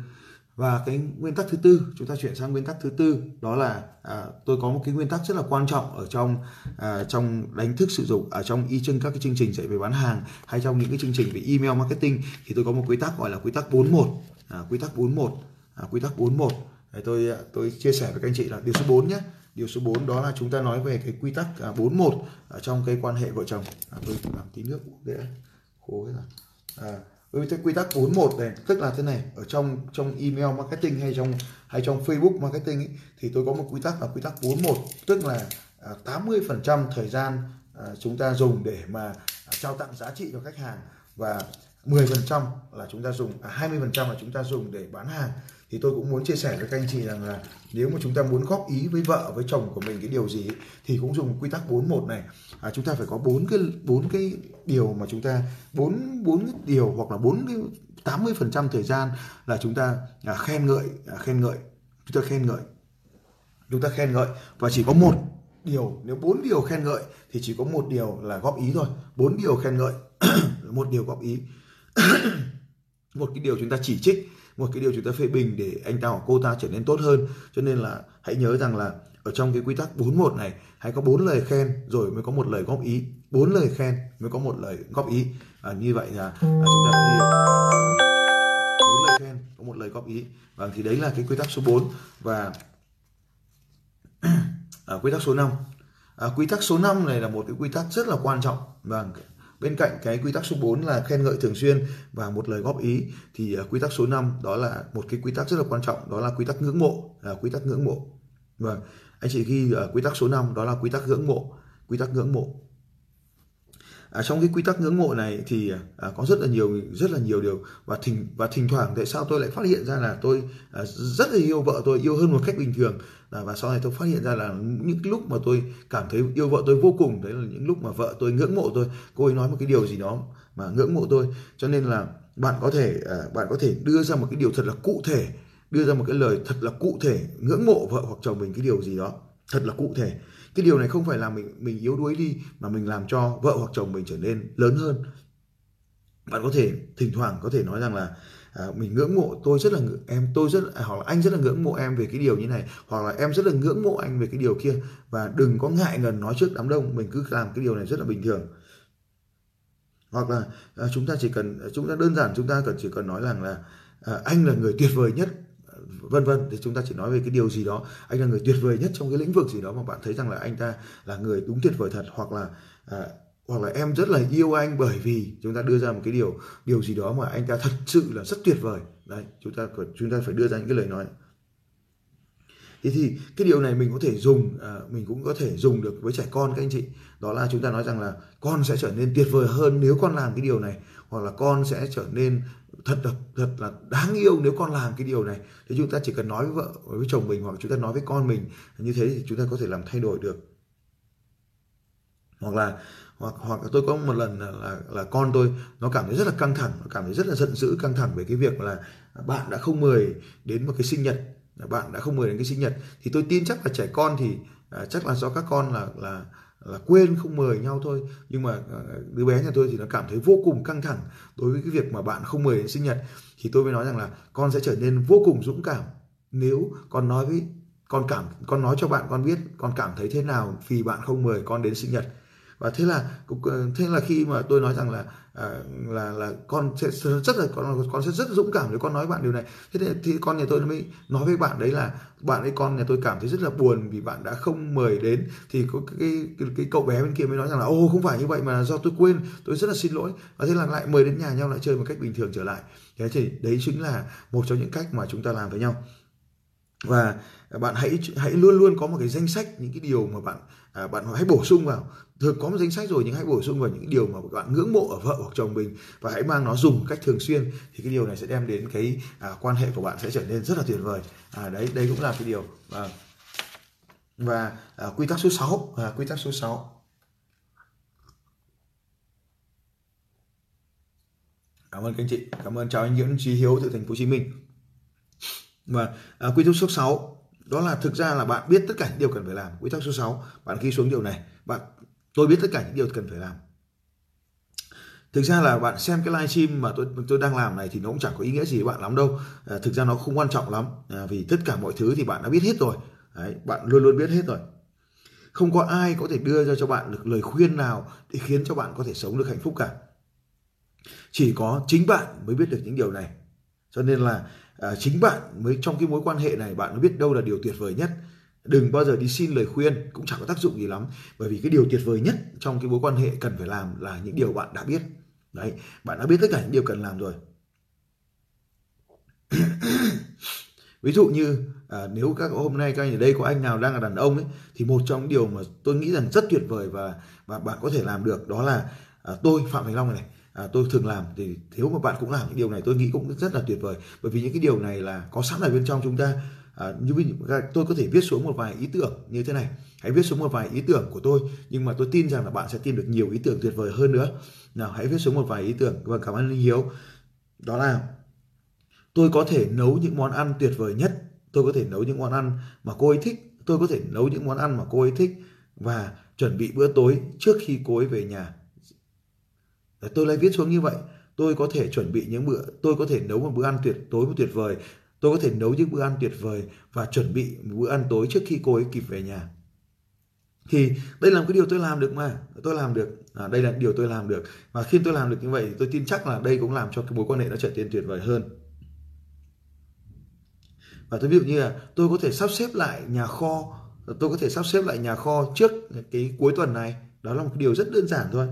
Và cái nguyên tắc thứ tư chúng ta chuyển sang nguyên tắc thứ tư đó là à, tôi có một cái nguyên tắc rất là quan trọng ở trong à, trong đánh thức sử dụng ở trong y chương các cái chương trình dạy về bán hàng hay trong những cái chương trình về email marketing thì tôi có một quy tắc gọi là quy tắc 41 à, quy tắc 41 à, quy tắc 41 Đấy, tôi à, tôi chia sẻ với các anh chị là điều số 4 nhé điều số 4 đó là chúng ta nói về cái quy tắc à, 41 ở trong cái quan hệ vợ chồng. À, tôi làm tí nước để khô cái là à, ừ, với cái quy tắc 41 này tức là thế này ở trong trong email marketing hay trong hay trong Facebook marketing ấy, thì tôi có một quy tắc là quy tắc 41 tức là à, 80% thời gian à, chúng ta dùng để mà à, trao tặng giá trị cho khách hàng và 10% là chúng ta dùng à, 20% là chúng ta dùng để bán hàng thì tôi cũng muốn chia sẻ với các anh chị rằng là nếu mà chúng ta muốn góp ý với vợ với chồng của mình cái điều gì thì cũng dùng quy tắc 41 này. À, chúng ta phải có bốn cái bốn cái điều mà chúng ta bốn bốn điều hoặc là bốn cái 80 phần trăm thời gian là chúng ta à, khen ngợi à, khen ngợi. Chúng ta khen ngợi. Chúng ta khen ngợi và chỉ có một điều. Nếu bốn điều khen ngợi thì chỉ có một điều là góp ý thôi. Bốn điều khen ngợi *coughs* một điều góp ý. *coughs* Một cái điều chúng ta chỉ trích một cái điều chúng ta phê bình để anh ta hoặc cô ta trở nên tốt hơn. Cho nên là hãy nhớ rằng là ở trong cái quy tắc 41 này hãy có bốn lời khen rồi mới có một lời góp ý. Bốn lời khen mới có một lời góp ý. À, như vậy là, à, chúng ta đã bốn lời khen có một lời góp ý. Và thì đấy là cái quy tắc số 4 và *clears throat* à, quy tắc số 5 à, quy tắc số 5 này là một cái quy tắc rất là quan trọng. Và Bên cạnh cái quy tắc số 4 là khen ngợi thường xuyên và một lời góp ý thì à, quy tắc số 5 đó là một cái quy tắc rất là quan trọng đó là quy tắc ngưỡng mộ, uh, quy tắc ngưỡng mộ. Vâng, anh chị ghi ở quy tắc số 5 đó là quy tắc ngưỡng mộ, quy tắc ngưỡng mộ. À, trong cái quy tắc ngưỡng mộ này thì à, có rất là nhiều rất là nhiều điều. Và thỉnh và thỉnh thoảng tại sao tôi lại phát hiện ra là tôi à, rất là yêu vợ tôi yêu hơn một cách bình thường. À, và sau này tôi phát hiện ra là những lúc mà tôi cảm thấy yêu vợ tôi vô cùng đấy là những lúc mà vợ tôi ngưỡng mộ tôi. Cô ấy nói một cái điều gì đó mà ngưỡng mộ tôi. Cho nên là bạn có thể à, bạn có thể đưa ra một cái điều thật là cụ thể đưa ra một cái lời thật là cụ thể ngưỡng mộ vợ hoặc chồng mình cái điều gì đó thật là cụ thể cái điều này không phải là mình mình yếu đuối đi mà mình làm cho vợ hoặc chồng mình trở nên lớn hơn. Bạn có thể thỉnh thoảng có thể nói rằng là à, mình ngưỡng mộ tôi rất là em tôi rất à, hoặc là anh rất là ngưỡng mộ em về cái điều như này hoặc là em rất là ngưỡng mộ anh về cái điều kia. Và đừng có ngại ngần nói trước đám đông mình cứ làm cái điều này rất là bình thường. Hoặc là à, chúng ta chỉ cần à, chúng ta đơn giản chúng ta cần chỉ cần nói rằng là à, anh là người tuyệt vời nhất vân vân. Thì chúng ta chỉ nói về cái điều gì đó. Anh là người tuyệt vời nhất trong cái lĩnh vực gì đó mà bạn thấy rằng là anh ta là người đúng tuyệt vời thật hoặc là à, hoặc là em rất là yêu anh bởi vì chúng ta đưa ra một cái điều điều gì đó mà anh ta thật sự là rất tuyệt vời. Đấy chúng ta chúng ta phải đưa ra những cái lời nói thế thì cái điều này mình có thể dùng à, mình cũng có thể dùng được với trẻ con các anh chị. Đó là chúng ta nói rằng là con sẽ trở nên tuyệt vời hơn nếu con làm cái điều này hoặc là con sẽ trở nên thật là thật là đáng yêu nếu con làm cái điều này. Thì chúng ta chỉ cần nói với vợ với chồng mình hoặc chúng ta nói với con mình như thế thì chúng ta có thể làm thay đổi được. Hoặc là hoặc hoặc tôi có một lần là, là là con tôi nó cảm thấy rất là căng thẳng nó cảm thấy rất là giận dữ căng thẳng về cái việc là bạn đã không mời đến một cái sinh nhật bạn đã không mời đến cái sinh nhật. Thì tôi tin chắc là trẻ con thì à, chắc là do các con là là là quên không mời nhau thôi. Nhưng mà à, đứa bé nhà tôi thì nó cảm thấy vô cùng căng thẳng đối với cái việc mà bạn không mời đến sinh nhật. Thì tôi mới nói rằng là con sẽ trở nên vô cùng dũng cảm nếu con nói với con cảm con nói cho bạn con biết con cảm thấy thế nào vì bạn không mời con đến sinh nhật và thế là ờ, thế là khi mà tôi nói rằng là à, là là con sẽ rất là con con sẽ rất dũng cảm nếu con nói bạn điều này. Thế thì, thì con nhà tôi mới nói với bạn đấy là bạn ấy con nhà tôi cảm thấy rất là buồn vì bạn đã không mời đến. Thì có cái cái, cái cậu bé bên kia mới nói rằng là ô không phải như vậy mà do tôi quên tôi rất là xin lỗi. Và thế là lại mời đến nhà nhau lại chơi một cách bình thường trở lại. Thế thì đấy chính là một trong những cách mà chúng ta làm với nhau. Và bạn hãy hãy luôn luôn có một cái danh sách những cái điều mà bạn à, bạn hãy bổ sung vào thường có một danh sách rồi nhưng hãy bổ sung vào những điều mà bạn ngưỡng mộ ở vợ hoặc chồng mình và hãy mang nó dùng cách thường xuyên thì cái điều này sẽ đem đến cái à, quan hệ của bạn sẽ trở nên rất là tuyệt vời. À, đấy đây cũng là cái điều. À, và à, quy tắc số 6 à, quy tắc số 6 cảm ơn các anh chị. Cảm ơn chào anh Nguyễn Trí Hiếu từ thành phố Hồ Chí Minh. Và à, quy tắc số 6 đó là thực ra là bạn biết tất cả những điều cần phải làm. Quy tắc số 6 bạn ghi xuống điều này. Bạn tôi biết tất cả những điều cần phải làm. Thực ra là bạn xem cái livestream mà tôi tôi đang làm này thì nó cũng chẳng có ý nghĩa gì với bạn lắm đâu. À, thực ra nó không quan trọng lắm. À, vì tất cả mọi thứ thì bạn đã biết hết rồi. Đấy, bạn luôn luôn biết hết rồi. Không có ai có thể đưa ra cho bạn được lời khuyên nào để khiến cho bạn có thể sống được hạnh phúc cả. Chỉ có chính bạn mới biết được những điều này. Cho nên là à, chính bạn mới trong cái mối quan hệ này bạn mới biết đâu là điều tuyệt vời nhất đừng bao giờ đi xin lời khuyên cũng chẳng có tác dụng gì lắm. Bởi vì cái điều tuyệt vời nhất trong cái mối quan hệ cần phải làm là những điều bạn đã biết. Đấy bạn đã biết tất cả những điều cần làm rồi. *coughs* Ví dụ như à, nếu các hôm nay các anh ở đây có anh nào đang là đàn ông ấy thì một trong những điều mà tôi nghĩ rằng rất tuyệt vời và và bạn có thể làm được đó là à, tôi phạm thành long này à, tôi thường làm. Thì nếu mà bạn cũng làm những điều này tôi nghĩ cũng rất là tuyệt vời. Bởi vì những cái điều này là có sẵn ở bên trong chúng ta à, như ví tôi có thể viết xuống một vài ý tưởng như thế này. Hãy viết xuống một vài ý tưởng của tôi nhưng mà tôi tin rằng là bạn sẽ tìm được nhiều ý tưởng tuyệt vời hơn nữa. Nào hãy viết xuống một vài ý tưởng. Và cảm ơn linh hiếu. Đó là tôi có thể nấu những món ăn tuyệt vời nhất. Tôi có thể nấu những món ăn mà cô ấy thích. Tôi có thể nấu những món ăn mà cô ấy thích và chuẩn bị bữa tối trước khi cô ấy về nhà. Tôi lại viết xuống như vậy. Tôi có thể chuẩn bị những bữa tôi có thể nấu một bữa ăn tuyệt tối một tuyệt vời tôi có thể nấu những bữa ăn tuyệt vời và chuẩn bị một bữa ăn tối trước khi cô ấy kịp về nhà. Thì đây là một cái điều tôi làm được mà tôi làm được. À, đây là điều tôi làm được. Và khi tôi làm được như vậy thì tôi tin chắc là đây cũng làm cho cái mối quan hệ nó trở nên tuyệt vời hơn. Và tôi ví dụ như là tôi có thể sắp xếp lại nhà kho tôi có thể sắp xếp lại nhà kho trước cái cuối tuần này. Đó là một điều rất đơn giản thôi.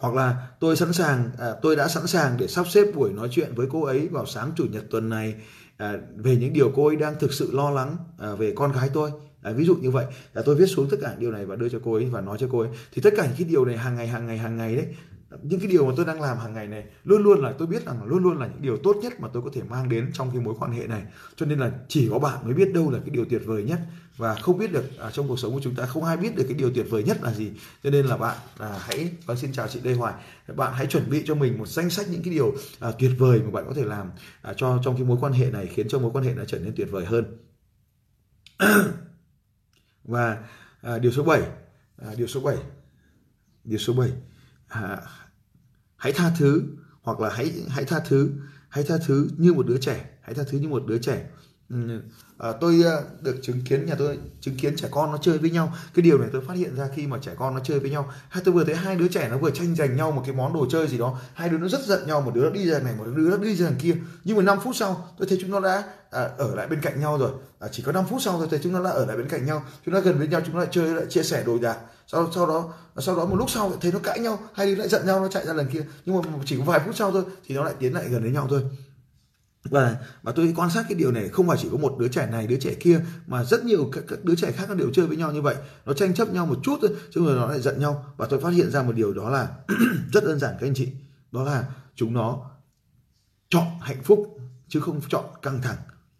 Hoặc là tôi sẵn sàng à, tôi đã sẵn sàng để sắp xếp buổi nói chuyện với cô ấy vào sáng chủ nhật tuần này à, về những điều cô ấy đang thực sự lo lắng à, về con gái tôi. À, ví dụ như vậy là tôi viết xuống tất cả điều này và đưa cho cô ấy và nói cho cô ấy. Thì tất cả những cái điều này hàng ngày hàng ngày hàng ngày đấy những cái điều mà tôi đang làm hàng ngày này luôn luôn là tôi biết rằng luôn luôn là những điều tốt nhất mà tôi có thể mang đến trong cái mối quan hệ này. Cho nên là chỉ có bạn mới biết đâu là cái điều tuyệt vời nhất và không biết được à, trong cuộc sống của chúng ta không ai biết được cái điều tuyệt vời nhất là gì. Cho nên là bạn à, hãy vâng xin chào chị Lê Hoài. Bạn hãy chuẩn bị cho mình một danh sách những cái điều à, tuyệt vời mà bạn có thể làm à, cho trong cái mối quan hệ này khiến cho mối quan hệ nó trở nên tuyệt vời hơn. *clears throat* Và à, điều số 7 à, điều số 7 điều số 7 à, hãy tha thứ hoặc là hãy hãy tha thứ hãy tha thứ như một đứa trẻ hãy tha thứ như một đứa trẻ ừ, à, tôi ờ, được chứng kiến nhà tôi chứng kiến trẻ con nó chơi với nhau. Cái điều này tôi phát hiện ra khi mà trẻ con nó chơi với nhau. Hay tôi vừa thấy hai đứa trẻ nó vừa tranh giành nhau một cái món đồ chơi gì đó. Hai đứa nó rất giận nhau một đứa nó đi ra này một đứa nó đi ra đằng kia. Nhưng mà 5 phút sau tôi thấy chúng nó đã à, ở lại bên cạnh nhau rồi. À, chỉ có 5 phút sau tôi thấy chúng nó đã ở lại bên cạnh nhau. Chúng nó gần với nhau chúng nó lại chơi lại chia sẻ đồ đạc. Sau sau đó sau đó một lúc sau thấy nó cãi nhau. Hai đứa lại giận nhau nó chạy ra lần kia. Nhưng mà chỉ có vài phút sau thôi thì nó lại tiến lại gần với nhau thôi và và tôi quan sát cái điều này không phải chỉ có một đứa trẻ này đứa trẻ kia mà rất nhiều các, các đứa trẻ khác nó đều chơi với nhau như vậy. Nó tranh chấp nhau một chút thôi chứ rồi nó lại giận nhau. Và tôi phát hiện ra một điều đó là *clears throat* rất đơn giản các anh chị. Đó là chúng nó chọn hạnh phúc chứ không chọn căng thẳng.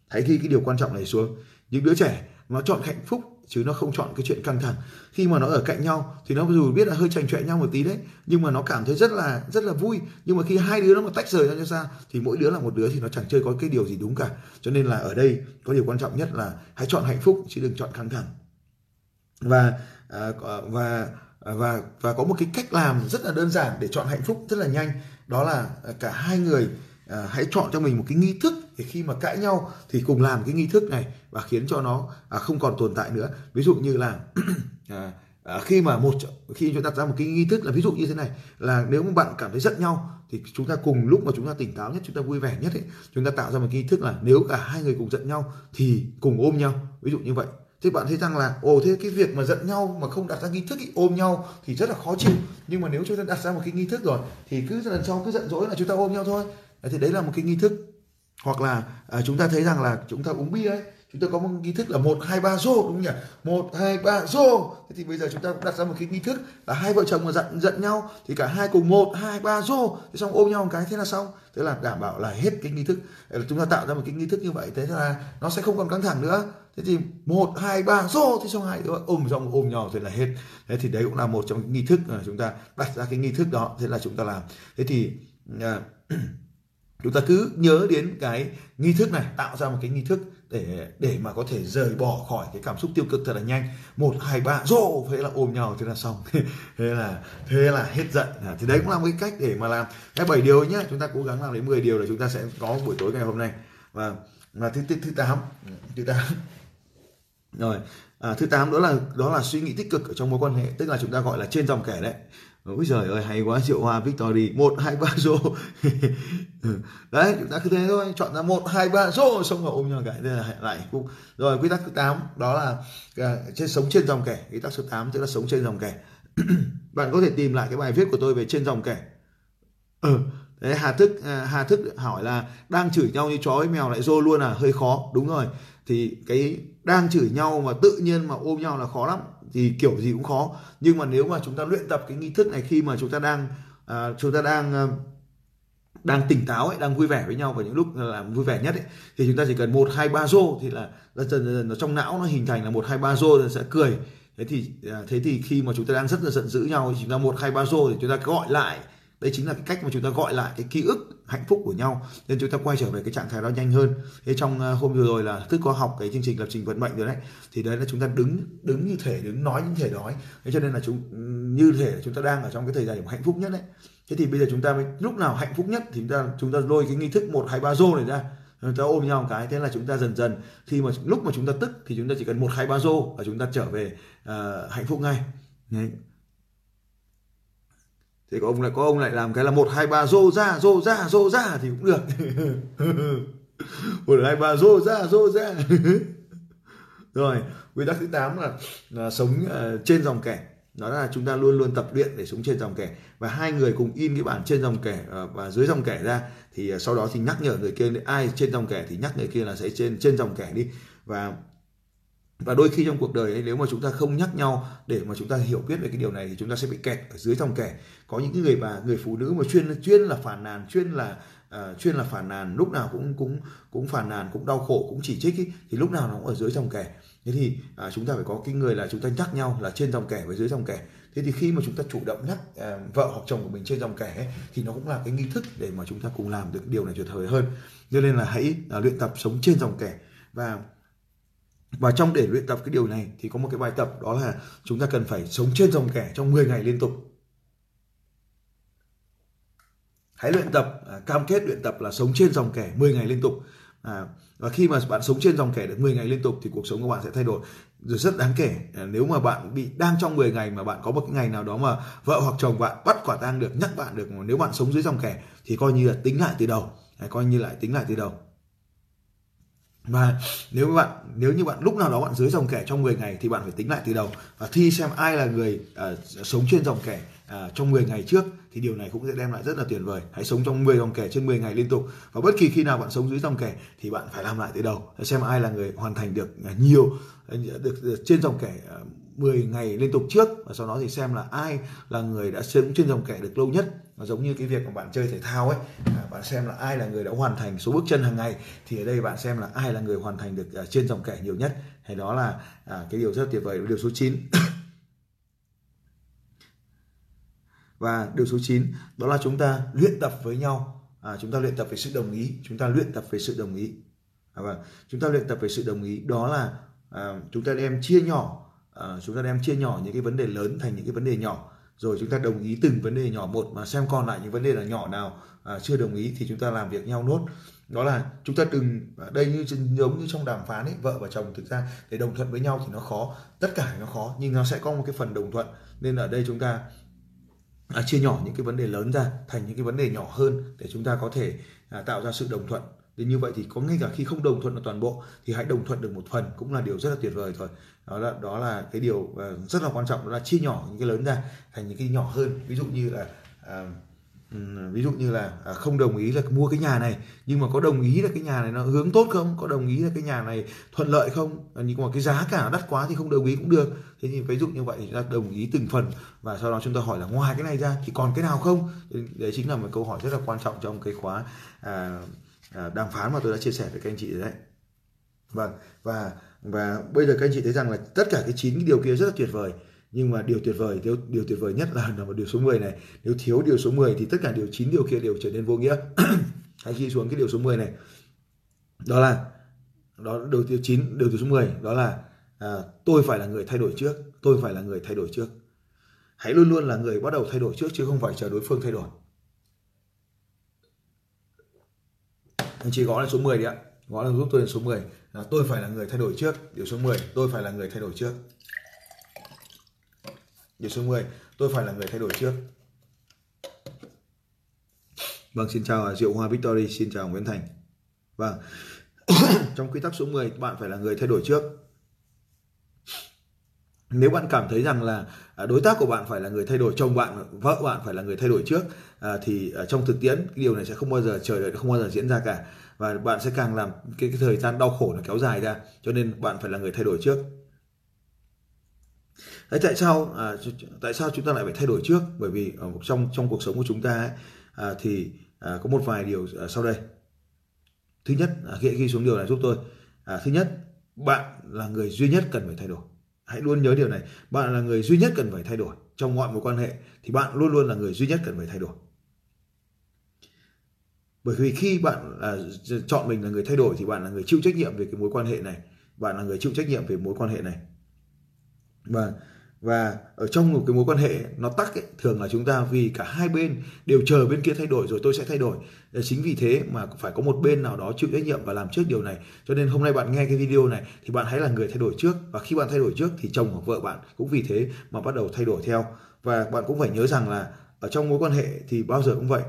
Hãy ghi cái điều quan trọng này xuống. Những đứa trẻ nó chọn hạnh phúc chứ nó không chọn cái chuyện căng thẳng. Khi mà nó ở cạnh nhau thì nó dù biết là hơi chành chọe nhau một tí đấy, nhưng mà nó cảm thấy rất là rất là vui. Nhưng mà khi hai đứa nó mà tách rời ra như xa thì mỗi đứa là một đứa thì nó chẳng chơi có cái điều gì đúng cả. Cho nên là ở đây có điều quan trọng nhất là hãy chọn hạnh phúc chứ đừng chọn căng thẳng. Và à, à, và à, và và có một cái cách làm rất là đơn giản để chọn hạnh phúc rất là nhanh. Đó là cả hai người hãy chọn cho mình một cái nghi thức thì khi mà cãi nhau thì cùng làm cái nghi thức này và khiến cho nó à, không còn tồn tại nữa. Ví dụ như là *clears throat* à, à, khi mà một khi chúng ta đặt ra một cái nghi thức là ví dụ như thế này là nếu mà bạn cảm thấy giận nhau thì chúng ta cùng lúc mà chúng ta tỉnh táo nhất chúng ta vui vẻ nhất ấy, chúng ta tạo ra một nghi thức là nếu cả hai người cùng giận nhau thì cùng ôm nhau ví dụ như vậy. Thế bạn thấy rằng là ồ thế cái việc mà giận nhau mà không đặt ra nghi thức ý, ôm nhau thì rất là khó chịu. Nhưng mà nếu chúng ta đặt ra một cái nghi thức rồi thì cứ lần sau cứ giận dỗi là chúng ta ôm nhau thôi. Thì đấy là một cái nghi thức hoặc là à, chúng ta thấy rằng là chúng ta uống bia ấy chúng ta có một nghi thức là một hai ba rô đúng không nhỉ? Một hai ba rô. Thế thì bây giờ chúng ta đặt ra một cái nghi thức là hai vợ chồng mà giận giận nhau thì cả hai cùng một hai ba rô. Thế xong ôm nhau một cái thế là xong. Thế là đảm bảo là hết cái nghi thức. Chúng ta tạo ra một cái nghi thức như vậy thế là nó sẽ không còn căng thẳng nữa. Thế thì một hai ba rô. Thế xong hai đứa ôm xong ôm nhau thế là hết. Thế thì đấy cũng là một trong những nghi thức là chúng ta đặt ra cái nghi thức đó thế là chúng ta làm. Thế thì uh, *clears throat* chúng ta cứ nhớ đến cái nghi thức này tạo ra một cái nghi thức để để mà có thể rời bỏ khỏi cái cảm xúc tiêu cực thật là nhanh. Một hai ba rộ thế là ôm nhau thế là xong. *laughs* Thế là thế là hết giận. À, thì đấy cũng là một cái cách để mà làm. Cái bảy điều nhá chúng ta cố gắng làm đến 10 điều là chúng ta sẽ có buổi tối ngày hôm nay. Và là thứ thứ thứ tám. Thứ tám. Rồi à, thứ tám đó là đó là suy nghĩ tích cực ở trong mối quan hệ tức là chúng ta gọi là trên dòng kẻ đấy. Ôi giời ơi, hay quá, Triệu Hoa Victory một, hai, ba rô *laughs* ừ. đấy, chúng ta cứ thế thôi. Chọn ra một, hai, ba rô xong rồi ôm nhau cái đây là lại. Hạnh rồi, quy tắc thứ 8 đó là à, trên sống trên dòng kẻ. Quy tắc số 8 tức là sống trên dòng kẻ. *clears throat* Bạn có thể tìm lại cái bài viết của tôi về trên dòng kẻ. Ừ. Đấy Hà Thức à, Hà Thức hỏi là, đang chửi nhau như chó với mèo lại rô luôn à? Hơi khó. Đúng rồi. Thì cái đang chửi nhau mà tự nhiên mà ôm nhau là khó lắm thì kiểu gì cũng khó. Nhưng mà nếu mà chúng ta luyện tập cái nghi thức này khi mà chúng ta đang à, chúng ta đang ờ, đang tỉnh táo ấy, đang vui vẻ với nhau vào những lúc ờ, là vui vẻ nhất ấy, thì chúng ta chỉ cần một hai ba rô thì là dần dần, dần nó trong não nó hình thành là một hai ba rô sẽ cười. Thế thì à, thế thì khi mà chúng ta đang rất là giận dữ nhau thì chúng ta một hai ba rô thì chúng ta gọi lại. Đây chính là cái cách mà chúng ta gọi lại cái ký ức hạnh phúc của nhau nên chúng ta quay trở về cái trạng thái đó nhanh hơn. Thế trong à, hôm vừa rồi là thức có học cái chương trình lập trình vận mệnh rồi đấy thì đấy là chúng ta đứng đứng như thể đứng nói như thể nói thế cho nên là chúng như thể chúng ta đang ở trong cái thời điểm hạnh phúc nhất đấy. Thế thì bây giờ chúng ta mới lúc nào hạnh phúc nhất thì chúng ta chúng ta lôi cái nghi thức một hai ba rô này ra. Chúng ta ôm nhau một cái thế là chúng ta dần dần khi mà lúc mà chúng ta tức thì chúng ta chỉ cần một hai ba rô và chúng ta trở về uh, hạnh phúc ngay. Đấy thế có ông lại có ông lại làm cái là một hai ba rô ra rô ra rô ra thì cũng được. *laughs* Một hai ba rô ra rô ra. *laughs* Rồi quy tắc thứ 8 là, là sống uh, trên dòng kẻ. Đó là chúng ta luôn luôn tập luyện để sống trên dòng kẻ. Và hai người cùng in cái bản trên dòng kẻ uh, và dưới dòng kẻ ra thì uh, sau đó thì nhắc nhở người kia ai trên dòng kẻ thì nhắc người kia là sẽ trên trên dòng kẻ đi. Và và đôi khi trong cuộc đời ấy nếu mà chúng ta không nhắc nhau để mà chúng ta hiểu biết về cái điều này thì chúng ta sẽ bị kẹt ở dưới dòng kẻ. Có những người bà người phụ nữ mà chuyên chuyên là phản nàn chuyên là uh, chuyên là phản nàn lúc nào cũng cũng cũng phản nàn cũng đau khổ cũng chỉ trích ý, thì lúc nào nó cũng ở dưới dòng kẻ. Thế thì uh, chúng ta phải có cái người là chúng ta nhắc nhau là trên dòng kẻ và dưới dòng kẻ. Thế thì khi mà chúng ta chủ động nhắc uh, vợ hoặc chồng của mình trên dòng kẻ ấy, thì nó cũng là cái nghi thức để mà chúng ta cùng làm được điều này tuyệt vời hơn. Cho nên là hãy uh, luyện tập sống trên dòng kẻ. Và và trong để luyện tập cái điều này thì có một cái bài tập đó là chúng ta cần phải sống trên dòng kẻ trong 10 ngày liên tục. Hãy luyện tập à, cam kết luyện tập là sống trên dòng kẻ 10 ngày liên tục. À, và khi mà bạn sống trên dòng kẻ được 10 ngày liên tục thì cuộc sống của bạn sẽ thay đổi. Rồi rất đáng kể à, nếu mà bạn bị đang trong 10 ngày mà bạn có một cái ngày nào đó mà vợ hoặc chồng bạn bắt quả tang được nhắc bạn được nếu bạn sống dưới dòng kẻ thì coi như là tính lại từ đầu. Coi như lại tính lại từ đầu và nếu bạn nếu như bạn lúc nào đó bạn dưới dòng kẻ trong 10 ngày thì bạn phải tính lại từ đầu và thi xem ai là người uh, sống trên dòng kẻ uh, trong 10 ngày trước thì điều này cũng sẽ đem lại rất là tuyệt vời. Hãy sống trong 10 dòng kẻ trên 10 ngày liên tục và bất kỳ khi nào bạn sống dưới dòng kẻ thì bạn phải làm lại từ đầu. Để xem ai là người hoàn thành được ờ, nhiều được, được trên dòng kẻ uh, 10 ngày liên tục trước và sau đó thì xem là ai là người đã sống trên dòng kẻ được lâu nhất nó giống như cái việc mà bạn chơi thể thao ấy à, bạn xem là ai là người đã hoàn thành số bước chân hàng ngày thì ở đây bạn xem là ai là người hoàn thành được à, trên dòng kẻ nhiều nhất. Hay đó là à, cái điều rất tuyệt vời điều số 9 *coughs* và điều số 9 đó là chúng ta luyện tập với nhau. À, chúng ta luyện tập về sự đồng ý chúng ta luyện tập về sự đồng ý. À, và chúng ta luyện tập về sự đồng ý đó là à, chúng ta đem chia nhỏ à, chúng ta đem chia nhỏ những cái vấn đề lớn thành những cái vấn đề nhỏ rồi chúng ta đồng ý từng vấn đề nhỏ một mà xem còn lại những vấn đề là nhỏ nào à, chưa đồng ý thì chúng ta làm việc nhau nốt. Đó là chúng ta đừng à, đây như giống như trong đàm phán ấy vợ và chồng thực ra để đồng thuận với nhau thì nó khó tất cả nó khó nhưng nó sẽ có một cái phần đồng thuận. Nên ở đây chúng ta à, chia nhỏ những cái vấn đề lớn ra thành những cái vấn đề nhỏ hơn để chúng ta có thể à, tạo ra sự đồng thuận thì như vậy thì có ngay cả khi không đồng thuận được toàn bộ thì hãy đồng thuận được một phần cũng là điều rất là tuyệt vời thôi. Đó là đó là cái điều ờ, rất là quan trọng đó là chia nhỏ những cái lớn ra thành những cái nhỏ hơn. Ví dụ như là à, ví dụ như là à, không đồng ý là mua cái nhà này nhưng mà có đồng ý là cái nhà này nó hướng tốt không? Có đồng ý là cái nhà này thuận lợi không? Nhưng mà cái giá cả đắt quá thì không đồng ý cũng được. Thế thì ví dụ như vậy chúng ta đồng ý từng phần và sau đó chúng ta hỏi là ngoài cái này ra thì còn cái nào không? Đấy chính là một câu hỏi rất là quan trọng trong cái khóa à, Ờ, đàm phán mà tôi đã chia sẻ với các anh chị đấy. Vâng và và bây giờ các anh chị thấy rằng là tất cả cái chín điều kia rất là tuyệt vời. Nhưng mà điều tuyệt vời điều, điều tuyệt vời nhất là *laughs* nằm ở điều số 10 này. Nếu thiếu điều số 10 thì tất cả điều chín điều kia đều trở nên vô nghĩa. *clears throat* Hãy ghi xuống cái điều số 10 này. Đó là đó điều thứ 9 điều số 10 đó là à, tôi phải là người thay đổi trước tôi phải là người thay đổi trước. Hãy luôn luôn là người bắt đầu thay đổi trước chứ không phải chờ đối phương thay đổi. Anh chị gõ là số 10 đi ạ gõ là giúp tôi lên số 10 là tôi phải là người thay đổi trước điều số 10 tôi phải là người thay đổi trước Điều số 10, tôi phải là người thay đổi trước. Vâng, xin chào Diệu Hoa Victory, xin chào Nguyễn Thành. Vâng, *coughs* trong quy tắc số 10, bạn phải là người thay đổi trước. Nếu bạn cảm thấy rằng là à, đối tác của bạn phải là người thay đổi, chồng bạn, vợ bạn phải là người thay đổi trước, à, thì à, trong thực tiễn cái điều này sẽ không bao giờ chờ đợi, không bao giờ diễn ra cả. Và bạn sẽ càng làm cái, cái thời gian đau khổ nó kéo dài ra. Cho nên bạn phải là người thay đổi trước. Thế tại sao à, tại sao chúng ta lại phải thay đổi trước? Bởi vì ở trong trong cuộc sống của chúng ta ấy, à, thì à, có một vài điều à, sau đây. Thứ nhất, à, ghi, ghi xuống điều này giúp tôi. À, thứ nhất, bạn là người duy nhất cần phải thay đổi. Hãy luôn nhớ điều này. Bạn là người duy nhất cần phải thay đổi trong mọi mối quan hệ thì bạn luôn luôn là người duy nhất cần phải thay đổi. Bởi vì khi bạn là, chọn mình là người thay đổi thì bạn là người chịu trách nhiệm về cái mối quan hệ này. Bạn là người chịu trách nhiệm về mối quan hệ này và và ở trong một cái mối quan hệ nó tắc ấy, thường là chúng ta vì cả hai bên đều chờ bên kia thay đổi rồi tôi sẽ thay đổi. Chính vì thế mà phải có một bên nào đó chịu trách nhiệm và làm trước điều này. Cho nên hôm nay bạn nghe cái video này thì bạn hãy là người thay đổi trước. Và khi bạn thay đổi trước thì chồng hoặc vợ bạn cũng vì thế mà bắt đầu thay đổi theo. Và bạn cũng phải nhớ rằng là ở trong mối quan hệ thì bao giờ cũng vậy.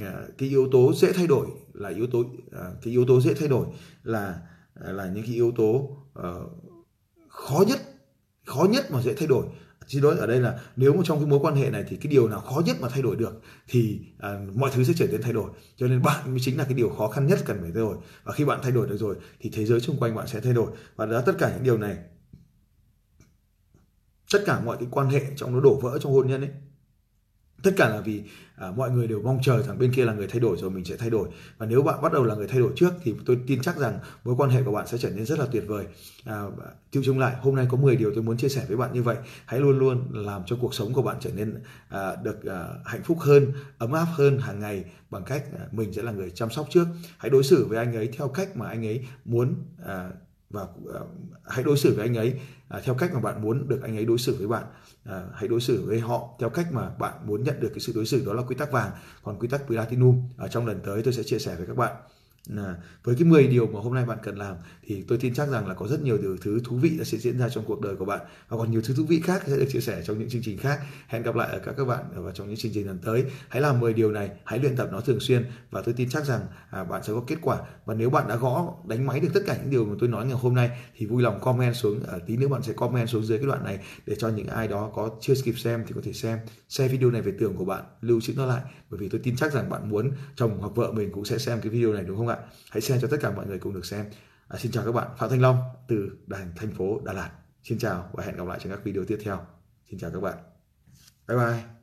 À, cái yếu tố dễ thay đổi là yếu tố à, cái yếu tố dễ thay đổi là à, là những cái yếu tố uh, khó nhất khó nhất mà dễ thay đổi. Chỉ đối ở đây là nếu mà trong cái mối quan hệ này thì cái điều nào khó nhất mà thay đổi được thì à, mọi thứ sẽ trở nên thay đổi. Cho nên bạn mới chính là cái điều khó khăn nhất cần phải thay đổi. Và khi bạn thay đổi được rồi thì thế giới xung quanh bạn sẽ thay đổi. Và đó tất cả những điều này tất cả mọi cái quan hệ trong nó đổ vỡ trong hôn nhân ấy tất cả là vì à, mọi người đều mong chờ rằng bên kia là người thay đổi rồi mình sẽ thay đổi. Và nếu bạn bắt đầu là người thay đổi trước thì tôi tin chắc rằng mối quan hệ của bạn sẽ trở nên rất là tuyệt vời. À, tiêu chung lại hôm nay có 10 điều tôi muốn chia sẻ với bạn như vậy. Hãy luôn luôn làm cho cuộc sống của bạn trở nên à, được à, hạnh phúc hơn ấm áp hơn hàng ngày bằng cách à, mình sẽ là người chăm sóc trước. Hãy đối xử với anh ấy theo cách mà anh ấy muốn à, và uh, hãy đối xử với anh ấy uh, theo cách mà bạn muốn được anh ấy đối xử với bạn. Uh, hãy đối xử với họ theo cách mà bạn muốn nhận được cái sự đối xử đó là quy tắc vàng còn quy tắc platinum ở trong lần tới tôi sẽ chia sẻ với các bạn. À, với cái 10 điều mà hôm nay bạn cần làm thì tôi tin chắc rằng là có rất nhiều điều thứ thú vị sẽ diễn ra trong cuộc đời của bạn và còn nhiều thứ thú vị khác sẽ được chia sẻ trong những chương trình khác. Hẹn gặp lại ở các các bạn và trong những chương trình lần tới. Hãy làm 10 điều này, hãy luyện tập nó thường xuyên và tôi tin chắc rằng à, bạn sẽ có kết quả. Và nếu bạn đã gõ đánh máy được tất cả những điều mà tôi nói ngày hôm nay thì vui lòng comment xuống à, tí nữa bạn sẽ comment xuống dưới cái đoạn này để cho những ai đó có chưa kịp xem thì có thể xem share video này về tường của bạn lưu trữ nó lại bởi vì tôi tin chắc rằng bạn muốn chồng hoặc vợ mình cũng sẽ xem cái video này đúng không ạ hãy share cho tất cả mọi người cùng được xem. À, xin chào các bạn phạm thanh long từ đàn thành phố đà lạt. Xin chào và hẹn gặp lại trong các video tiếp theo. Xin chào các bạn. Bye bye.